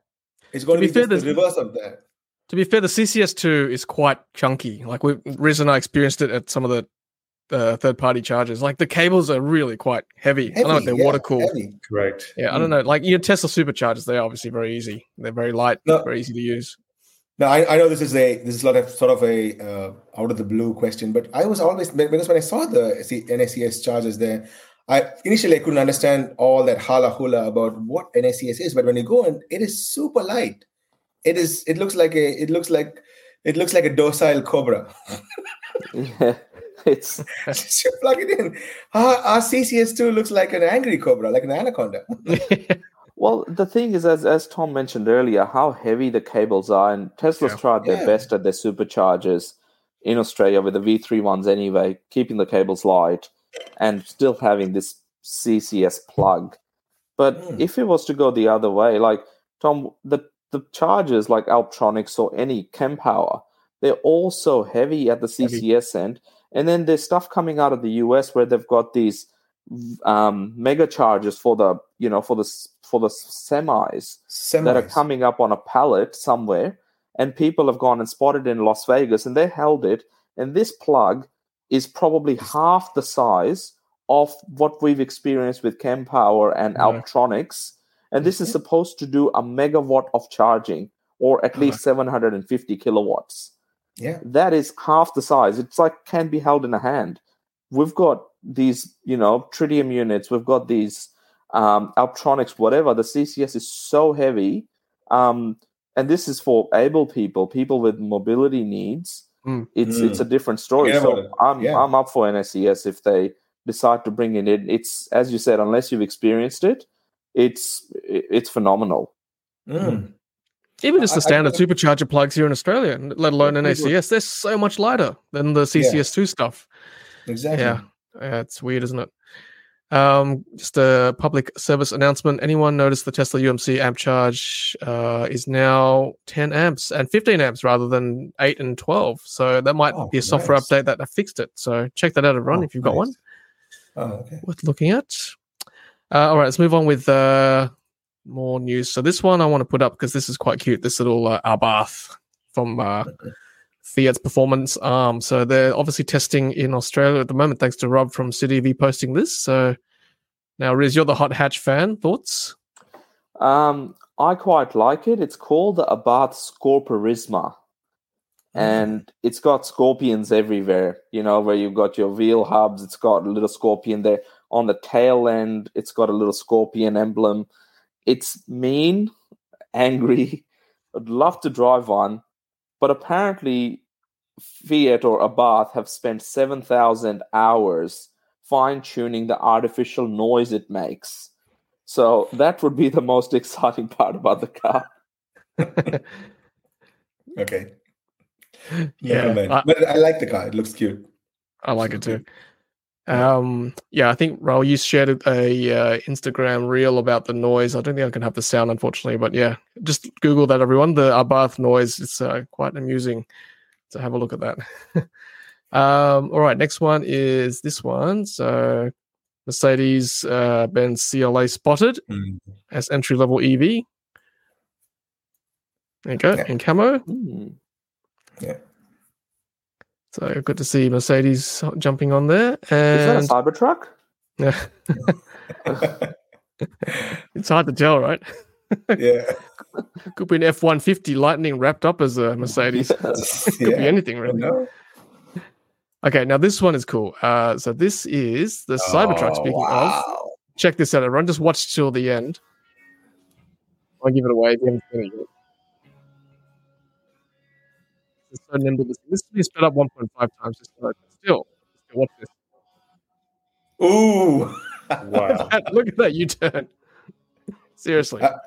It's going to, be be, fair, just the reverse of that. to be fair, the CCS2 is quite chunky. Like we Riz and I experienced it at some of the uh, third party chargers. Like the cables are really quite heavy. I know Heavy, they're yeah, water cooled. heavy. Correct. Yeah, I don't know. Like your Tesla superchargers, they're obviously very easy. They're very light, No. very easy to use. Now I, I know this is a this is sort of sort of a uh, out of the blue question, but I was always because when I saw the C- NACS chargers there, I initially I couldn't understand all that hala hula about what NACS is, but when you go and it is super light. It is. It looks like a. It looks like. It looks like a docile cobra. Yeah, <laughs> it's Just <laughs> you plug it in. Our, our CCS2 looks like an angry cobra, like an anaconda. <laughs> Well, the thing is, as as Tom mentioned earlier, how heavy the cables are, and Tesla's Yeah. tried their Yeah. best at their superchargers in Australia with the V3 ones anyway, keeping the cables light and still having this CCS plug. But Hmm. if it was to go the other way, like Tom, the the chargers like Alptronics or any Kempower, they're all so heavy at the CCS end, and then there's stuff coming out of the US where they've got these um, mega charges for the you know for the for the semis that are coming up on a pallet somewhere, and people have gone and spotted in Las Vegas, and they held it, and this plug is probably half the size of what we've experienced with Kempower and Yeah. Alptronics, and this is supposed to do a megawatt of charging, or at least 750 kilowatts Yeah. that is half the size. It's like can be held in a hand. We've got these, you know, tritium units. We've got these um, Alptronics, whatever. The CCS is so heavy, um, and this is for able people, people with mobility needs. Mm. It's Mm. it's a different story. Forget So. I'm Yeah. I'm up for NACS if they decide to bring it in. It's as you said, unless you've experienced it, it's it's phenomenal. Mm. Even just I- the I- standard supercharger plugs here in Australia, let alone Yeah, we NACS, they're so much lighter than the CCS2 stuff. Exactly. Yeah. Yeah, it's weird, isn't it? Um, just a public service announcement. Anyone notice the Tesla UMC amp charge uh, is now 10 amps and 15 amps rather than 8 and 12. So that might Oh, be a software nice. update that fixed it. So check that out, everyone, Oh, if you've got one. nice. Oh, okay. worth looking at. Uh, all right, let's move on with uh, more news. So this one I want to put up because this is quite cute. This little uh, Abarth from uh, Fiat's Performance Arm. So they're obviously testing in Australia at the moment, thanks to Rob from City V posting this. So now, Riz, you're the Hot Hatch fan. Thoughts? Um, I quite like it. It's called the Abarth Scorpionissima. And it's got scorpions everywhere, you know, where you've got your wheel hubs, it's got a little scorpion there. On the tail end, it's got a little scorpion emblem. It's mean, <laughs> angry. I'd love to drive one. But apparently, Fiat or Abarth have spent 7,000 hours fine tuning the artificial noise it makes. So that would be the most <laughs> exciting part about the car. <laughs> Okay. Yeah, Never mind. I- but I like the car. It looks cute. I like it too. Um, yeah, I think Rahul, you shared a uh, Instagram reel about the noise. I don't think I can have the sound, unfortunately, but yeah, just Google that, everyone. The Abarth noise. It's uh, quite amusing to have a look at that. <laughs> um, all right, next one is this one. So Mercedes uh, Benz CLA spotted Mm. as entry level EV. There you go, Yeah. in camo. Hmm. So good to see Mercedes jumping on there. Is that a And Cybertruck? yeah, <laughs> it's hard to tell, right? <laughs> yeah. Could be an F one fifty Lightning wrapped up as a Mercedes. <laughs> Yes. Could be anything really. no. Okay, now this one is cool. Uh, so this is the Cybertruck. Oh, Speaking of, check this out, everyone. Just watch till the end. I'll give it away if you haven't seen it yet. So nimble. This this is sped up 1.5 times. Just so- still, still watch this. Ooh. <laughs> Wow. Look at that U turn. Seriously. Uh,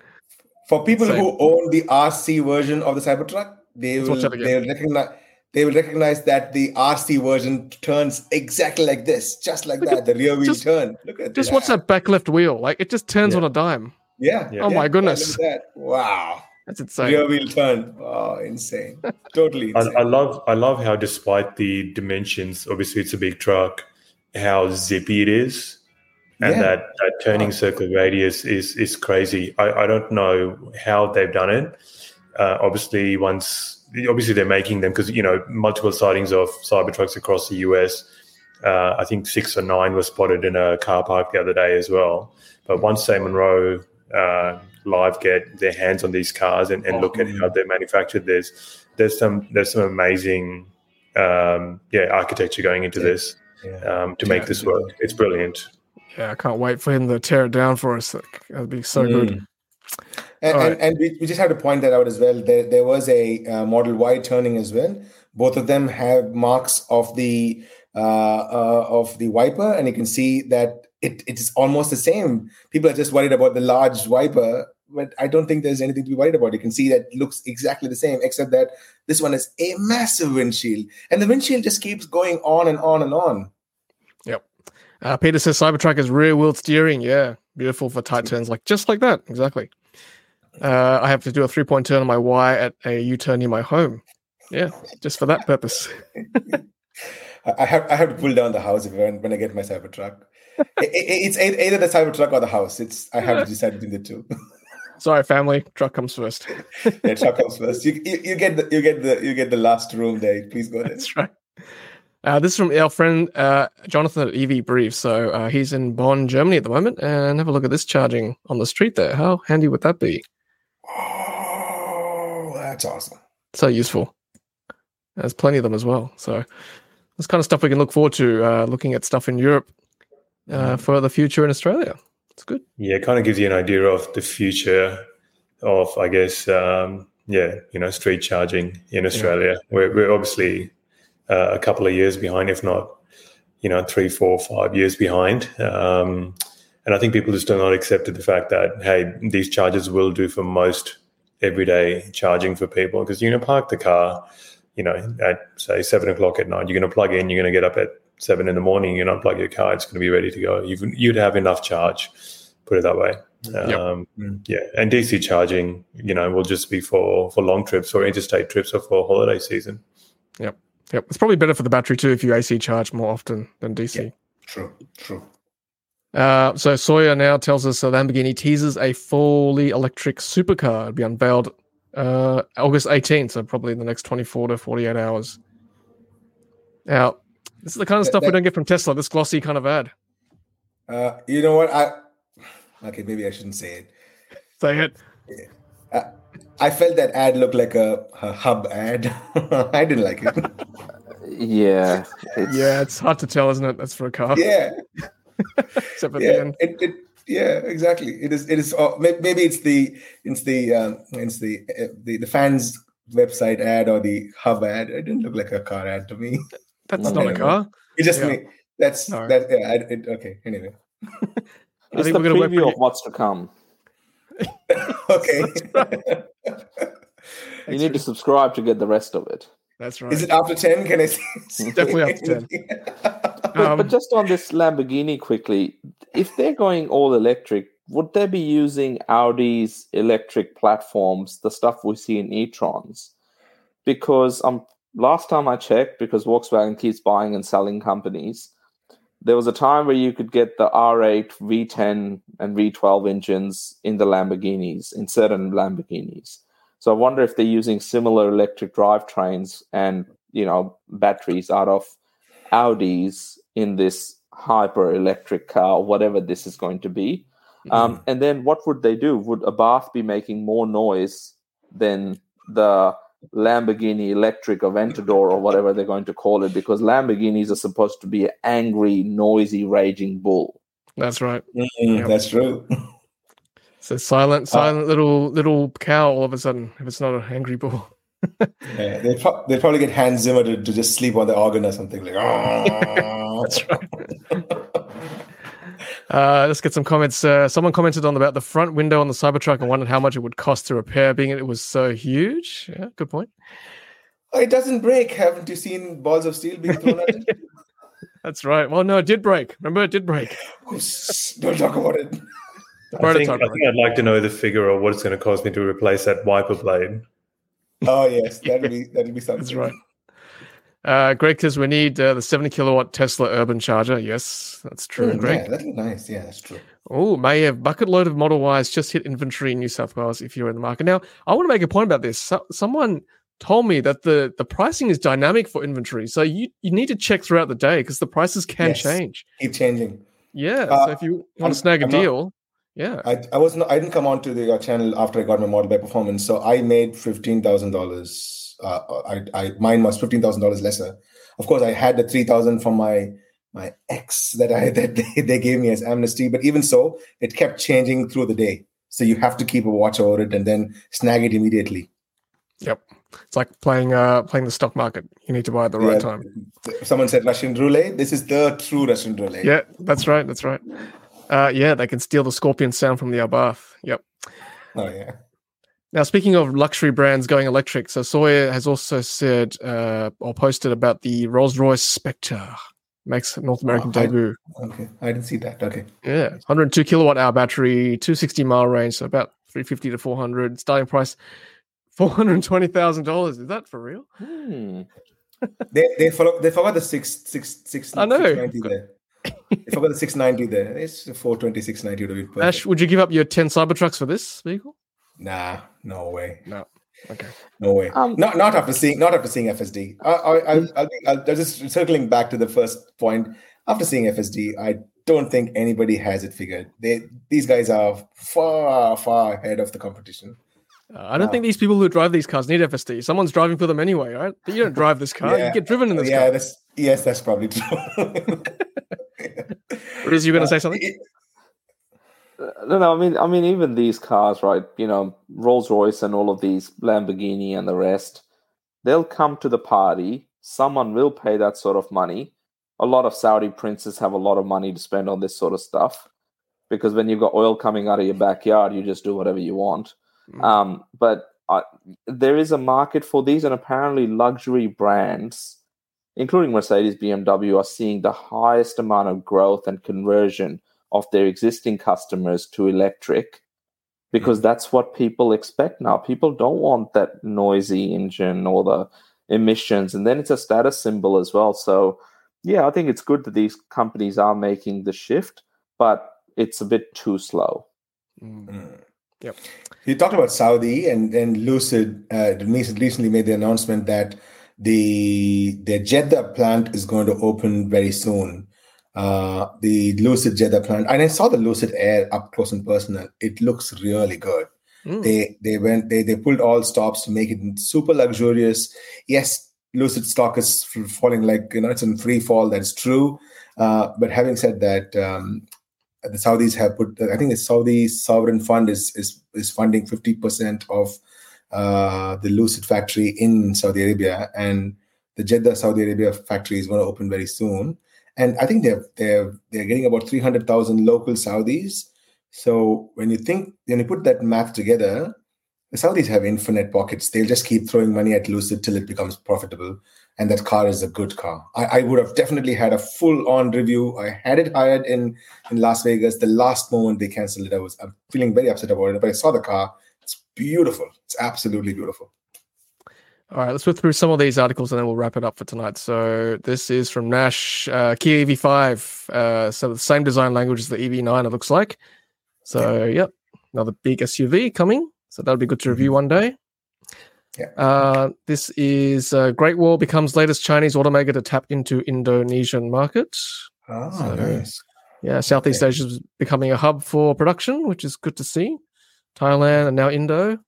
For people Same. who own the RC version of the Cybertruck, they Let's will watch that again. they will recognize they will recognize that the RC version turns exactly like this, just like Look that. The rear wheel just- turn. Look at that. Just that. watch that back left wheel. Like it just turns Yeah. on a dime. Yeah. Yeah. Oh my yeah, goodness. look at that. Wow. That's insane. Rear wheel turn. Oh, insane. <laughs> Totally I, insane. I love I love how despite the dimensions, obviously it's a big truck, how zippy it is. And Yeah. that, that turning Wow. circle radius is is crazy. I, I don't know how they've done it. Uh, obviously, once obviously they're making them because you know multiple sightings of Cybertrucks across the US. Uh, I think six or nine were spotted in a car park the other day as well. But once Sandy Munro uh, live get their hands on these cars and, and look at how they're manufactured, there's there's some there's some amazing um, yeah architecture going into Yeah. this Yeah. um, to make this work. It's brilliant. Yeah, I can't wait for him to tear it down for us. That'd be so good. Mm. And, and, right. and we, we just have to point that out as well. There, there was a uh, Model Y turning as well. Both of them have marks of the uh, uh, of the wiper, and you can see that it, it is almost the same. People are just worried about the large wiper, but I don't think there's anything to be worried about. You can see that it looks exactly the same, except that this one is a massive windshield, and the windshield just keeps going on and on and on. Yep. Uh, Peter says Cybertruck is rear wheel steering. Yeah, beautiful for tight turns, like just like that. Exactly. Uh, I have to do a three point turn on my Y at a U turn near my home. Yeah, just for that purpose. <laughs> I have I have to pull down the house if when, when I get my Cybertruck. <laughs> It's ei- either the Cybertruck or the house. It's I have to decide between the two. <laughs> Sorry, family. Truck comes first. <laughs> yeah, truck comes first. You, you, you get the you get the you get the last room there. Please go ahead. That's right. Uh, this is from our friend uh, Jonathan at EV Brief. So uh, he's in Bonn, Germany at the moment, and have a look at this charging on the street there. How handy would that be? Oh, that's awesome. So useful. There's plenty of them as well. So this kind of stuff we can look forward to. Uh, looking at stuff in Europe uh, for the future in Australia. It's good. Yeah, it kind of gives you an idea of the future of, I guess, um, yeah, you know, street charging in Australia. We're, we're obviously uh, a couple of years behind, if not, you know, three, four, five years behind. Um, and I think people just do not accept the fact that, hey, these charges will do for most everyday charging for people because you're going to park the car, you know, at say seven o'clock at night. You're going to plug in, you're going to get up at seven in the morning, you unplug your car, it's going to be ready to go. You'd, you'd have enough charge, put it that way. Um, Yeah, and DC charging, you know, will just be for for long trips or interstate trips or for holiday season. Yep. Yep. It's probably better for the battery too if you AC charge more often than DC. True, true. Uh, so Sawyer now tells us that Lamborghini teases a fully electric supercar to be unveiled uh, August 18th, so probably in the next 24 to 48 hours. Now, this is the kind of That- stuff we don't get from Tesla, this glossy kind of ad. Uh, you know what? I okay, maybe I shouldn't say it. Say it. I felt that ad looked like a, a hub ad. <laughs> I didn't like it. Yeah, it's, Yeah, it's hard to tell, isn't it? That's for a car. yeah, <laughs> Except at the yeah, end. it, it, yeah, exactly. It is. It is. Uh, maybe it's the it's the um, it's the, uh, the the fans website ad or the hub ad. It didn't look like a car ad to me. That's No, not a car. It just Yeah. me. That's No. that. Yeah. I, it, okay. Anyway. it's think the we're gonna wait for preview you- of what's to come. <laughs> Okay. <laughs> You need to subscribe to get the rest of it. That's right. Is it after ten? Can I see? Definitely after 10. <laughs> But, Um, but just on this Lamborghini quickly, if they're going all electric, would they be using Audi's electric platforms, the stuff we see in e-trons? Because um, last time I checked, because Volkswagen keeps buying and selling companies, there was a time where you could get the R8, V10, and V12 engines in the Lamborghinis, in certain Lamborghinis. So I wonder if they're using similar electric drivetrains and you know batteries out of Audis in this hyper electric car, whatever this is going to be. Um, and then what would they do? Would Abarth be making more noise than the Lamborghini Electric Aventador or whatever they're going to call it? Because Lamborghinis are supposed to be an angry, noisy, raging bull. That's right. Mm, That's true. <laughs> So a silent, silent little little cow all of a sudden, if it's not an angry bull. <laughs> Yeah, they pro- they probably get Hans Zimmer to, to just sleep on the organ or something like. "Oh." <laughs> That's right. Uh, let's get some comments. Uh, someone commented on about the front window on the Cybertruck and wondered how much it would cost to repair, being it was so huge. Yeah, good point. Oh, it doesn't break. Haven't you seen balls of steel being thrown at it? <laughs> That's right. Well, no, it did break. Remember, it did break. Don't talk about it. I think, I think I'd like to know the figure of what it's going to cost me to replace that wiper blade. Oh yes, that'll be that'll be something. That's right. Uh, Greg says we need uh, the 70 kilowatt Tesla urban charger. Yes, that's true, Mm, Greg. yeah, that'll be nice. Yeah, that's true. Oh, may have bucket load of Model Ys just hit inventory in New South Wales if you're in the market. Now, I want to make a point about this. So, someone told me that the, the pricing is dynamic for inventory. So you, you need to check throughout the day because the prices can Yes. change. Keep changing. Yeah. Uh, so if you want I'm- to snag a I'm not- deal, yeah. I, I was not, I didn't come onto the uh, channel after I got my Model Y performance, so I made fifteen thousand dollars. Uh, I, I mine was fifteen thousand dollars lesser. Of course, I had the three thousand from my my ex that I <laughs> that they, they gave me as amnesty, but even so, it kept changing through the day. So you have to keep a watch over it and then snag it immediately. Yep. It's like playing uh playing the stock market. You need to buy at the right time. Someone said Russian roulette. This is the true Russian roulette. Yeah, that's right. That's right. Uh, yeah, they can steal the scorpion sound from the Abarth. Yep. Oh yeah. Now, speaking of luxury brands going electric, so Sawyer has also said uh, or posted about the Rolls Royce Spectre makes North American I- debut. Okay. I didn't see that. Okay. Yeah, 102 kilowatt hour battery, 260 mile range, so about 350 to 400. Starting price $420,000. Is that for real? Hmm. They they follow they forgot the six six six I know. 690 there. <laughs> they forgot the six ninety there. It's four twenty six ninety to be perfect. Nash, would you give up your 10 Cybertrucks for this vehicle? Nah, no way, No. Okay. no way. Um, not not after seeing not after seeing FSD. I, I, I'll, I'll, be, I'll just circling back to the first point. After seeing FSD, I don't think anybody has it figured. They these guys are far far ahead of the competition. Uh, I don't Wow. think these people who drive these cars need FSD. Someone's driving for them anyway, right? But you don't drive this car. Yeah. You get driven in this yeah, car. that's yes, that's probably true. <laughs> Riz, you going to say something? No, no. I mean, I mean, even these cars, right? You know, Rolls Royce and all of these Lamborghini and the rest, they'll come to the party. Someone will pay that sort of money. A lot of Saudi princes have a lot of money to spend on this sort of stuff because when you've got oil coming out of your backyard, you just do whatever you want. Mm. Um, but uh, there is a market for these, and apparently, luxury brands including Mercedes, BMW, are seeing the highest amount of growth and conversion of their existing customers to electric because that's what people expect now. People don't want that noisy engine or the emissions, and then it's a status symbol as well. So, yeah, I think it's good that these companies are making the shift, but it's a bit too slow. Mm. Yep. You talked about Saudi and and Lucid uh, recently made the announcement that the the Jeddah plant is going to open very soon. Uh, the Lucid Jeddah plant, and I saw the Lucid Air up close and personal. It looks really good. Mm. They they went they they pulled all stops to make it super luxurious. Yes, Lucid stock is falling like you know it's in free fall. That's true. Uh, but having said that, um, the Saudis have put. I think the Saudi sovereign fund is is is funding fifty percent of uh, the Lucid factory in Saudi Arabia, and the Jeddah Saudi Arabia factory is going to open very soon. And I think they're they're they're getting about three hundred thousand local Saudis. So when you think when you put that math together, the Saudis have infinite pockets. They'll just keep throwing money at Lucid till it becomes profitable. And that car is a good car. I, I would have definitely had a full-on review. I had it hired in in Las Vegas. The last moment they canceled it, I was I'm feeling very upset about it. But I saw the car. It's beautiful. It's absolutely beautiful. All right, let's go through some of these articles and then we'll wrap it up for tonight. So this is from Nash, uh, Kia EV5. Uh, so the same design language as the EV9, it looks like. So, yep, another big SUV coming. So that'll be good to review one day. Yeah. Uh, this is uh, Great Wall becomes latest Chinese automaker to tap into Indonesian market. Oh, So- nice. Yeah, Southeast Okay. Asia is becoming a hub for production, which is good to see. Thailand and now Indo.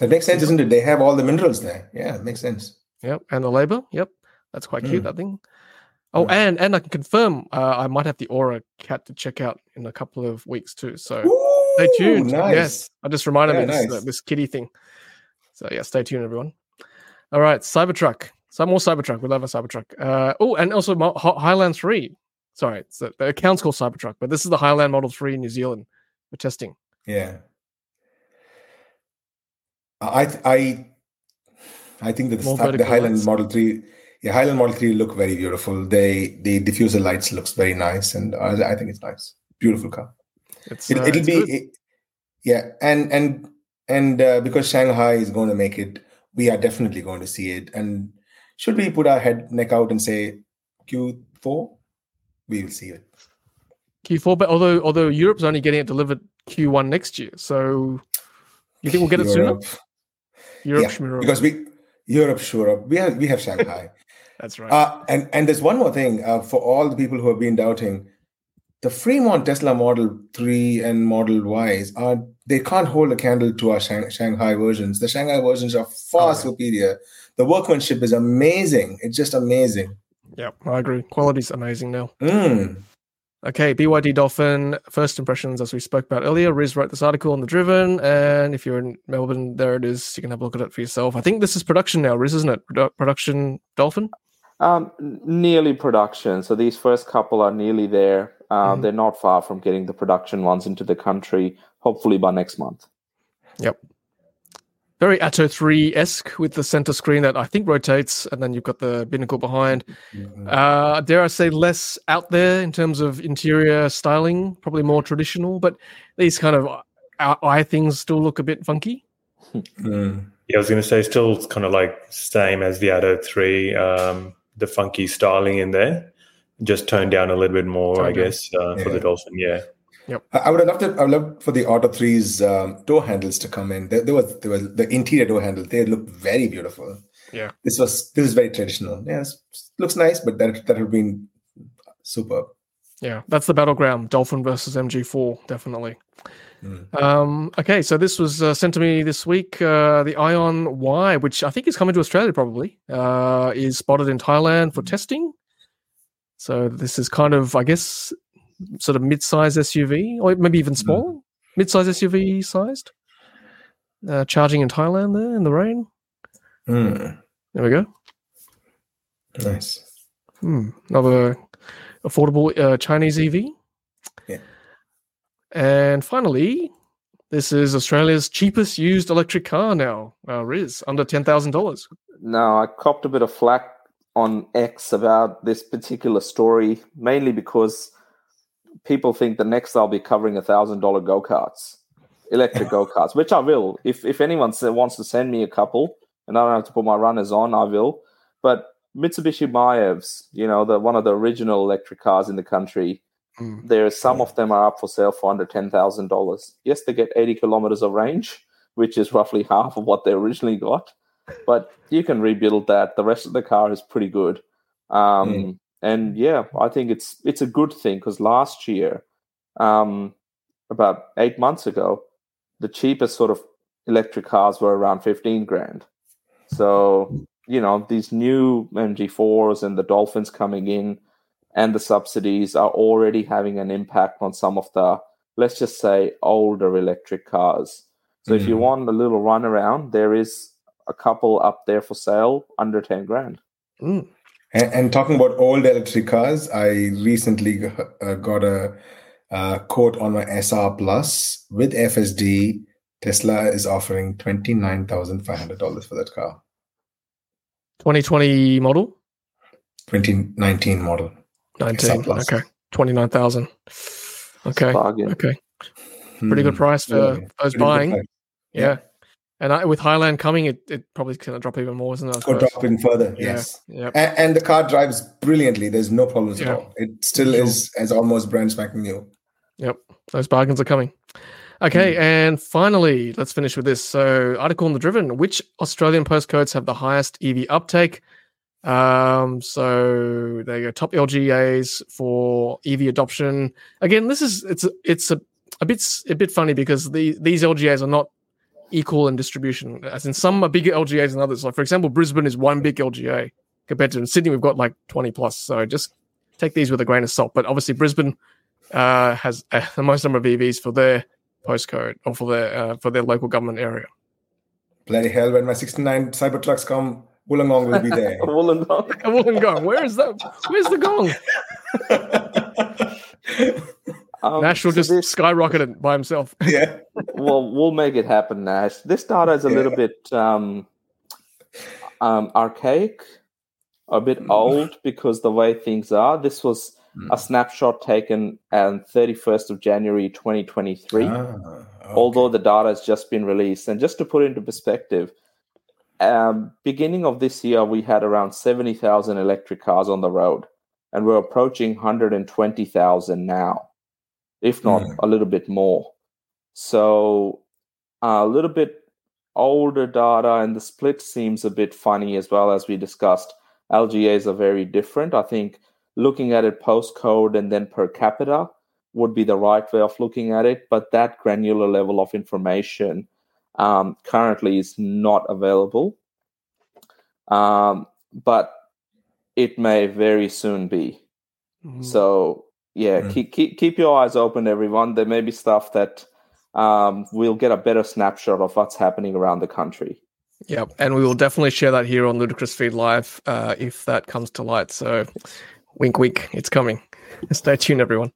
It makes sense, isn't it? They have all the minerals there. Yeah, it makes sense. Yep, and the labor. Yep, that's quite cute. Mm. That thing. Oh, Mm. and and I can confirm uh, I might have the Ora cat to check out in a couple of weeks too. So stay tuned. Nice. Yes, I just reminded Yeah, me this, nice. uh, this kitty thing. So yeah, stay tuned, everyone. All right, Cybertruck. Some more Cybertruck. We love a Cybertruck. Uh, oh, and also Highland Three. Sorry, it's the, the account's called Cybertruck, but this is the Highland Model Three in New Zealand for testing. Yeah. I I I think that the, the Highland lights. Model Three, yeah, Highland Model Three look very beautiful. They the diffuser lights looks very nice, and I, I think it's nice. Beautiful car. It's It, uh, it'll it's be it- yeah, and and and uh, because Shanghai is going to make it, we are definitely going to see it. And should we put our head neck out and say Q four? We will see it. Q4, but although although Europe's only getting it delivered Q1 next year, so you think we'll get it sooner? Europe, Europe, yeah, Schmirope. because we Europe, sure, we have we have Shanghai. <laughs> that's right. Uh, and and there's one more thing uh, for all the people who have been doubting. The Fremont Tesla Model 3 and Model Ys are they can't hold a candle to our Shang- Shanghai versions. The Shanghai versions are far Oh, superior. The workmanship is amazing. It's just amazing. yeah, I agree. Quality's amazing now. Mm. Okay, BYD Dolphin, first impressions as we spoke about earlier. Riz wrote this article on the Driven, and if you're in Melbourne, there it is. You can have a look at it for yourself. I think this is production now, Riz, isn't it? Produ- production Dolphin? Um, nearly production. So these first couple are nearly there. Uh, Mhm. They're not far from getting the production ones into the country. Hopefully by next month. Very Atto 3 esque with the center screen that I think rotates, and then you've got the binnacle behind. Uh, dare I say, less out there in terms of interior styling, probably more traditional, but these kind of eye- eye things still look a bit funky. Mm. Yeah, I was going to say still kind of like same as the Atto 3, um, the funky styling in there. Just toned down a little bit more, Toned I down. guess, uh, for the Dolphin. Yeah. I I would have loved it. I would love for the Atto 3's um, door handles to come in. There, there was there was the interior door handle. They look very beautiful. Yeah. This was this is very traditional. Yes, looks nice, but that that would have been superb. Yeah, that's the battleground. Dolphin versus MG4, definitely. Mm. Um, okay, so this was uh, sent to me this week. Uh, the Aion Y, which I think is coming to Australia probably, uh, is spotted in Thailand for testing. So this is kind of, I guess, sort of mid-size SUV, or maybe even smaller, mid-size SUV sized. Uh, charging in Thailand there in the rain. Mm. There we go. Nice. Hmm, another affordable uh, Chinese EV. Yeah. And finally, this is Australia's cheapest used electric car now. Uh, Riz, under ten thousand dollars. Now I copped a bit of flack on X about this particular story, mainly because people think the next I'll be covering a thousand dollar go karts, electric go karts, which I will. If if anyone wants to send me a couple, and I don't have to put my runners on, I will. But Mitsubishi Maevs, you know, the one of the original electric cars in the country, Mm. there some of them are up for sale for under ten thousand dollars. Yes, they get eighty kilometers of range, which is roughly <laughs> half of what they originally got. But you can rebuild that. The rest of the car is pretty good. Um, Mm. And yeah, I think it's it's a good thing because last year, um, about eight months ago, the cheapest sort of electric cars were around fifteen grand. So you know these new MG4s and the Dolphins coming in, and the subsidies are already having an impact on some of the let's just say older electric cars. So if you Mhm. want a little run around, there is a couple up there for sale under ten grand. Mm. And, and talking about old electric cars, I recently uh, got a uh, quote on my SR Plus with FSD. Tesla is offering twenty nine thousand five hundred dollars for that car, 2020 model, twenty nineteen model. 19. Plus. Okay, 29,000. Okay, okay, pretty good Hmm. price for Yeah, those pretty buying. price. Yeah. And I, with Highland coming, it, it probably going to drop even more, isn't it? Could drop even further. Yeah. Yes. Yep. And, and the car drives brilliantly. There's no problems Yeah. at all. It still Sure. is as almost brand spanking new. Yep. Those bargains are coming. Okay, Hmm. and finally, let's finish with this. So, article on the Driven: Which Australian postcodes have the highest EV uptake? Um, so there you go. Top LGAs for EV adoption. Again, this is it's it's a, a bit a bit funny because the these LGAs are not equal in distribution. As in, some are bigger LGAs than others. Like for example, Brisbane is one big LGA compared to in Sydney, we've got like twenty plus. So just take these with a grain of salt. But obviously, Brisbane uh, has uh, <laughs> the most number of EVs for their postcode or for their uh, for their local government area. Bloody hell, when my 69 Cybertrucks come, Wollongong will be there. <laughs> Wollongong. <laughs> Wollongong, where is that? Where's the gong? Um, Nash will so just this- skyrocket it by himself. <laughs> yeah. well, we'll make it happen, Nash. This data is a little bit um, um, archaic, a bit Mm. old because the way things are. This was a snapshot taken on 31st of January 2023, Ah, okay. although the data has just been released. And just to put it into perspective, um, beginning of this year, we had around 70,000 electric cars on the road, and we're approaching 120,000 now, if not Mm. a little bit more. So a little bit older data, and the split seems a bit funny as well as we discussed. LGAs are very different. I think looking at it postcode and then per capita would be the right way of looking at it, but that granular level of information um, currently is not available. Um, but it may very soon be. Mm. So yeah, Mm. keep, keep keep your eyes open, everyone. There may be stuff that um, we'll get a better snapshot of what's happening around the country. Yep, and we will definitely share that here on Ludicrous Feed Live uh, if that comes to light. So, wink, wink, it's coming. <laughs> Stay tuned, everyone.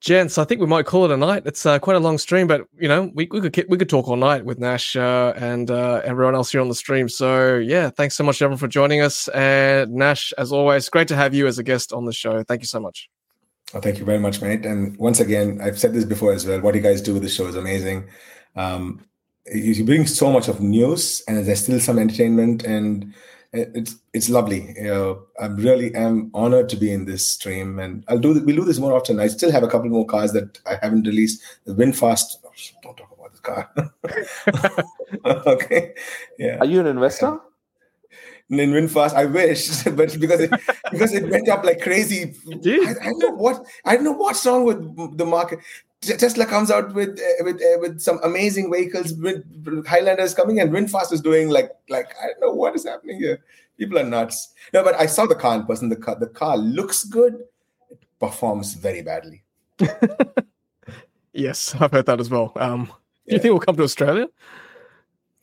Gents, I think we might call it a night. It's uh, quite a long stream, but you know we, we could we could talk all night with Nash uh, and uh, everyone else here on the stream. So yeah, thanks so much everyone for joining us. And Nash, as always, great to have you as a guest on the show. Thank you so much. Oh, thank you very much, mate. And once again, I've said this before as well. What you guys do with the show is amazing. Um, you, bring so much of news, and there's still some entertainment, and it's it's lovely. You know, I really am honored to be in this stream, and I'll do we'll do this more often. I still have a couple more cars that I haven't released. The VinFast. Oh, don't talk about this car. <laughs> okay. Yeah. Are you an investor? in VinFast. I wish, <laughs> but because it, because it went up like crazy. I, I don't know what I don't know what's wrong with the market. Tesla comes out with uh, with uh, with some amazing vehicles. With Highlanders coming, and VinFast is doing like like I don't know what is happening here. People are nuts. No, but I saw the car in person. The car the car looks good. It performs very badly. <laughs> Yes, I've heard that as well. Um, do you think we'll come to Australia?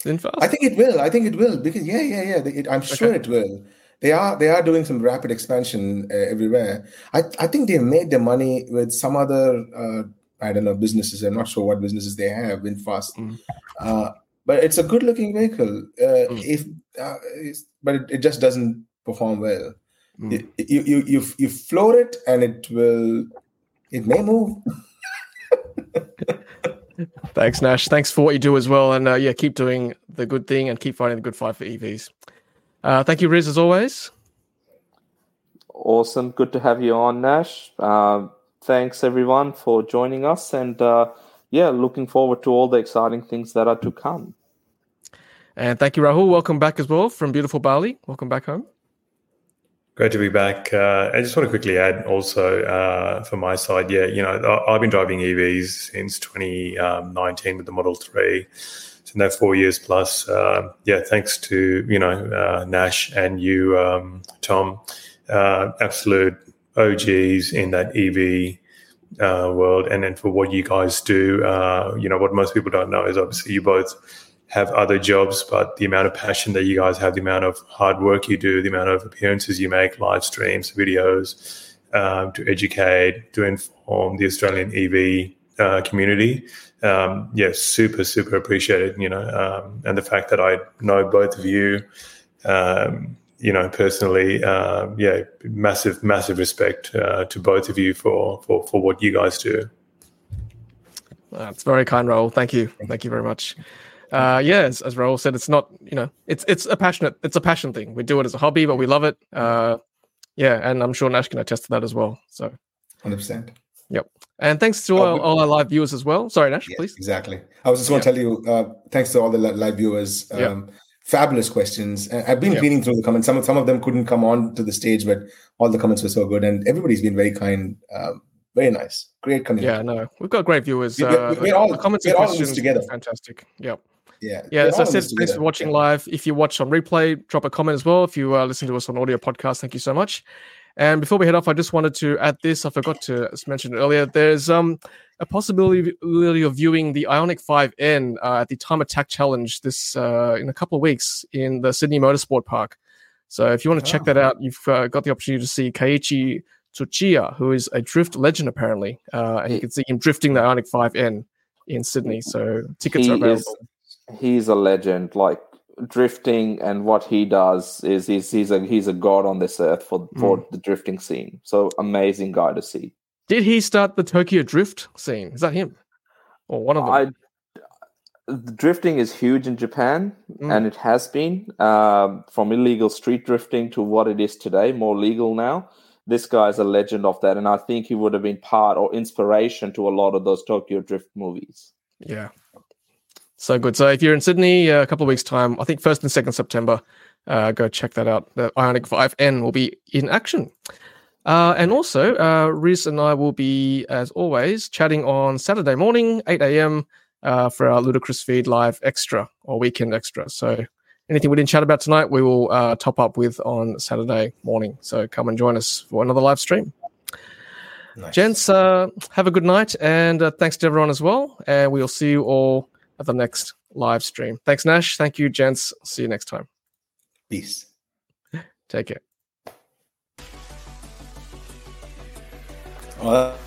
VinFast? I think it will. I think it will because yeah, yeah, yeah. It, I'm sure Okay. it will. They are they are doing some rapid expansion uh, everywhere. I I think they made their money with some other uh, I don't know businesses. I'm not sure what businesses they have. VinFast, Mm. uh, but it's a good looking vehicle. Uh, mm. If uh, but it, it, just doesn't perform well. Mm. It, you, you you you floor it and it will it may move. <laughs> Thanks, Nash. Thanks for what you do as well, and uh, yeah, keep doing the good thing and keep fighting the good fight for EVs. Uh, thank you, Riz, as always. Awesome. Good to have you on, Nash. Uh, thanks, everyone, for joining us. And uh, yeah, looking forward to all the exciting things that are to come. And thank you, Rahul. Welcome back as well from beautiful Bali. Welcome back home. Great to be back. Uh, I just want to quickly add also uh, from my side, yeah, you know, I've been driving EVs since 2019 with the Model 3. So now four years plus. Uh, yeah, thanks to, you know, uh, Nash and you, um, Tom uh, absolute OGs in that EV uh, world. And then for what you guys do, uh, you know, what most people don't know is obviously you both have other jobs, but the amount of passion that you guys have, the amount of hard work you do, the amount of appearances you make, live streams, videos um, to educate, to inform the Australian EV uh, community. Um, yeah, super, super appreciated, you know, um, and the fact that I know both of you, um, you know, personally, uh, yeah, massive, massive respect uh, to both of you for, for for what you guys do. That's very kind, Rahul. Thank you, thank you very much. Uh, yeah, as, as Rahul said, it's not you know, it's it's a passionate, it's a passion thing. We do it as a hobby, but we love it. Uh, yeah, and I'm sure Nash can attest to that as well. So, hundred percent. Yep. And thanks to all, all, our live viewers as well. Sorry, Nash, please. Exactly. I was just going to tell you, uh, thanks to all the live viewers. Um, fabulous questions. I've been reading through the comments. Some of, some of them couldn't come on to the stage, but all the comments were so good, and everybody's been very kind, um, very nice, great community. Yeah, no, we've got great viewers. We're, uh, we're all, the comments and questions together. Fantastic. Yep. Yeah. Yeah. As I said, thanks for watching live. If you watch on replay, drop a comment as well. If you uh, listen to us on audio podcast, thank you so much. And before we head off, I just wanted to add this. I forgot to mention earlier. There's um a possibility of viewing the Ioniq 5N uh, at the Time Attack Challenge this uh, in a couple of weeks in the Sydney Motorsport Park. So if you want to oh. check that out, you've uh, got the opportunity to see Keiichi Tsuchiya, who is a drift legend apparently, uh, and you can see him drifting the Ioniq 5N in Sydney. So tickets he are available. Is, he's a legend. Like drifting and what he does is he's he's a he's a god on this earth for for mm. the drifting scene. So amazing guy to see. Did he start the Tokyo drift scene? Is that him or one of them? I, the drifting is huge in Japan, mm. and it has been um, from illegal street drifting to what it is today, more legal now. This guy's a legend of that, and I think he would have been part or inspiration to a lot of those Tokyo drift movies. Yeah, so good. So if you're in Sydney, uh, a couple of weeks' time, I think first and second September, uh, go check that out. The Ioniq 5N will be in action. Uh, and also, uh, Riz and I will be, as always, chatting on Saturday morning, 8 a.m. Uh, for our Ludicrous Feed Live Extra or Weekend Extra. So anything we didn't chat about tonight, we will uh, top up with on Saturday morning. So come and join us for another live stream. Nice. Gents, uh, have a good night, and uh, thanks to everyone as well. And we'll see you all at the next live stream. Thanks, Nash. Thank you, gents. See you next time. Peace. Take care. Well,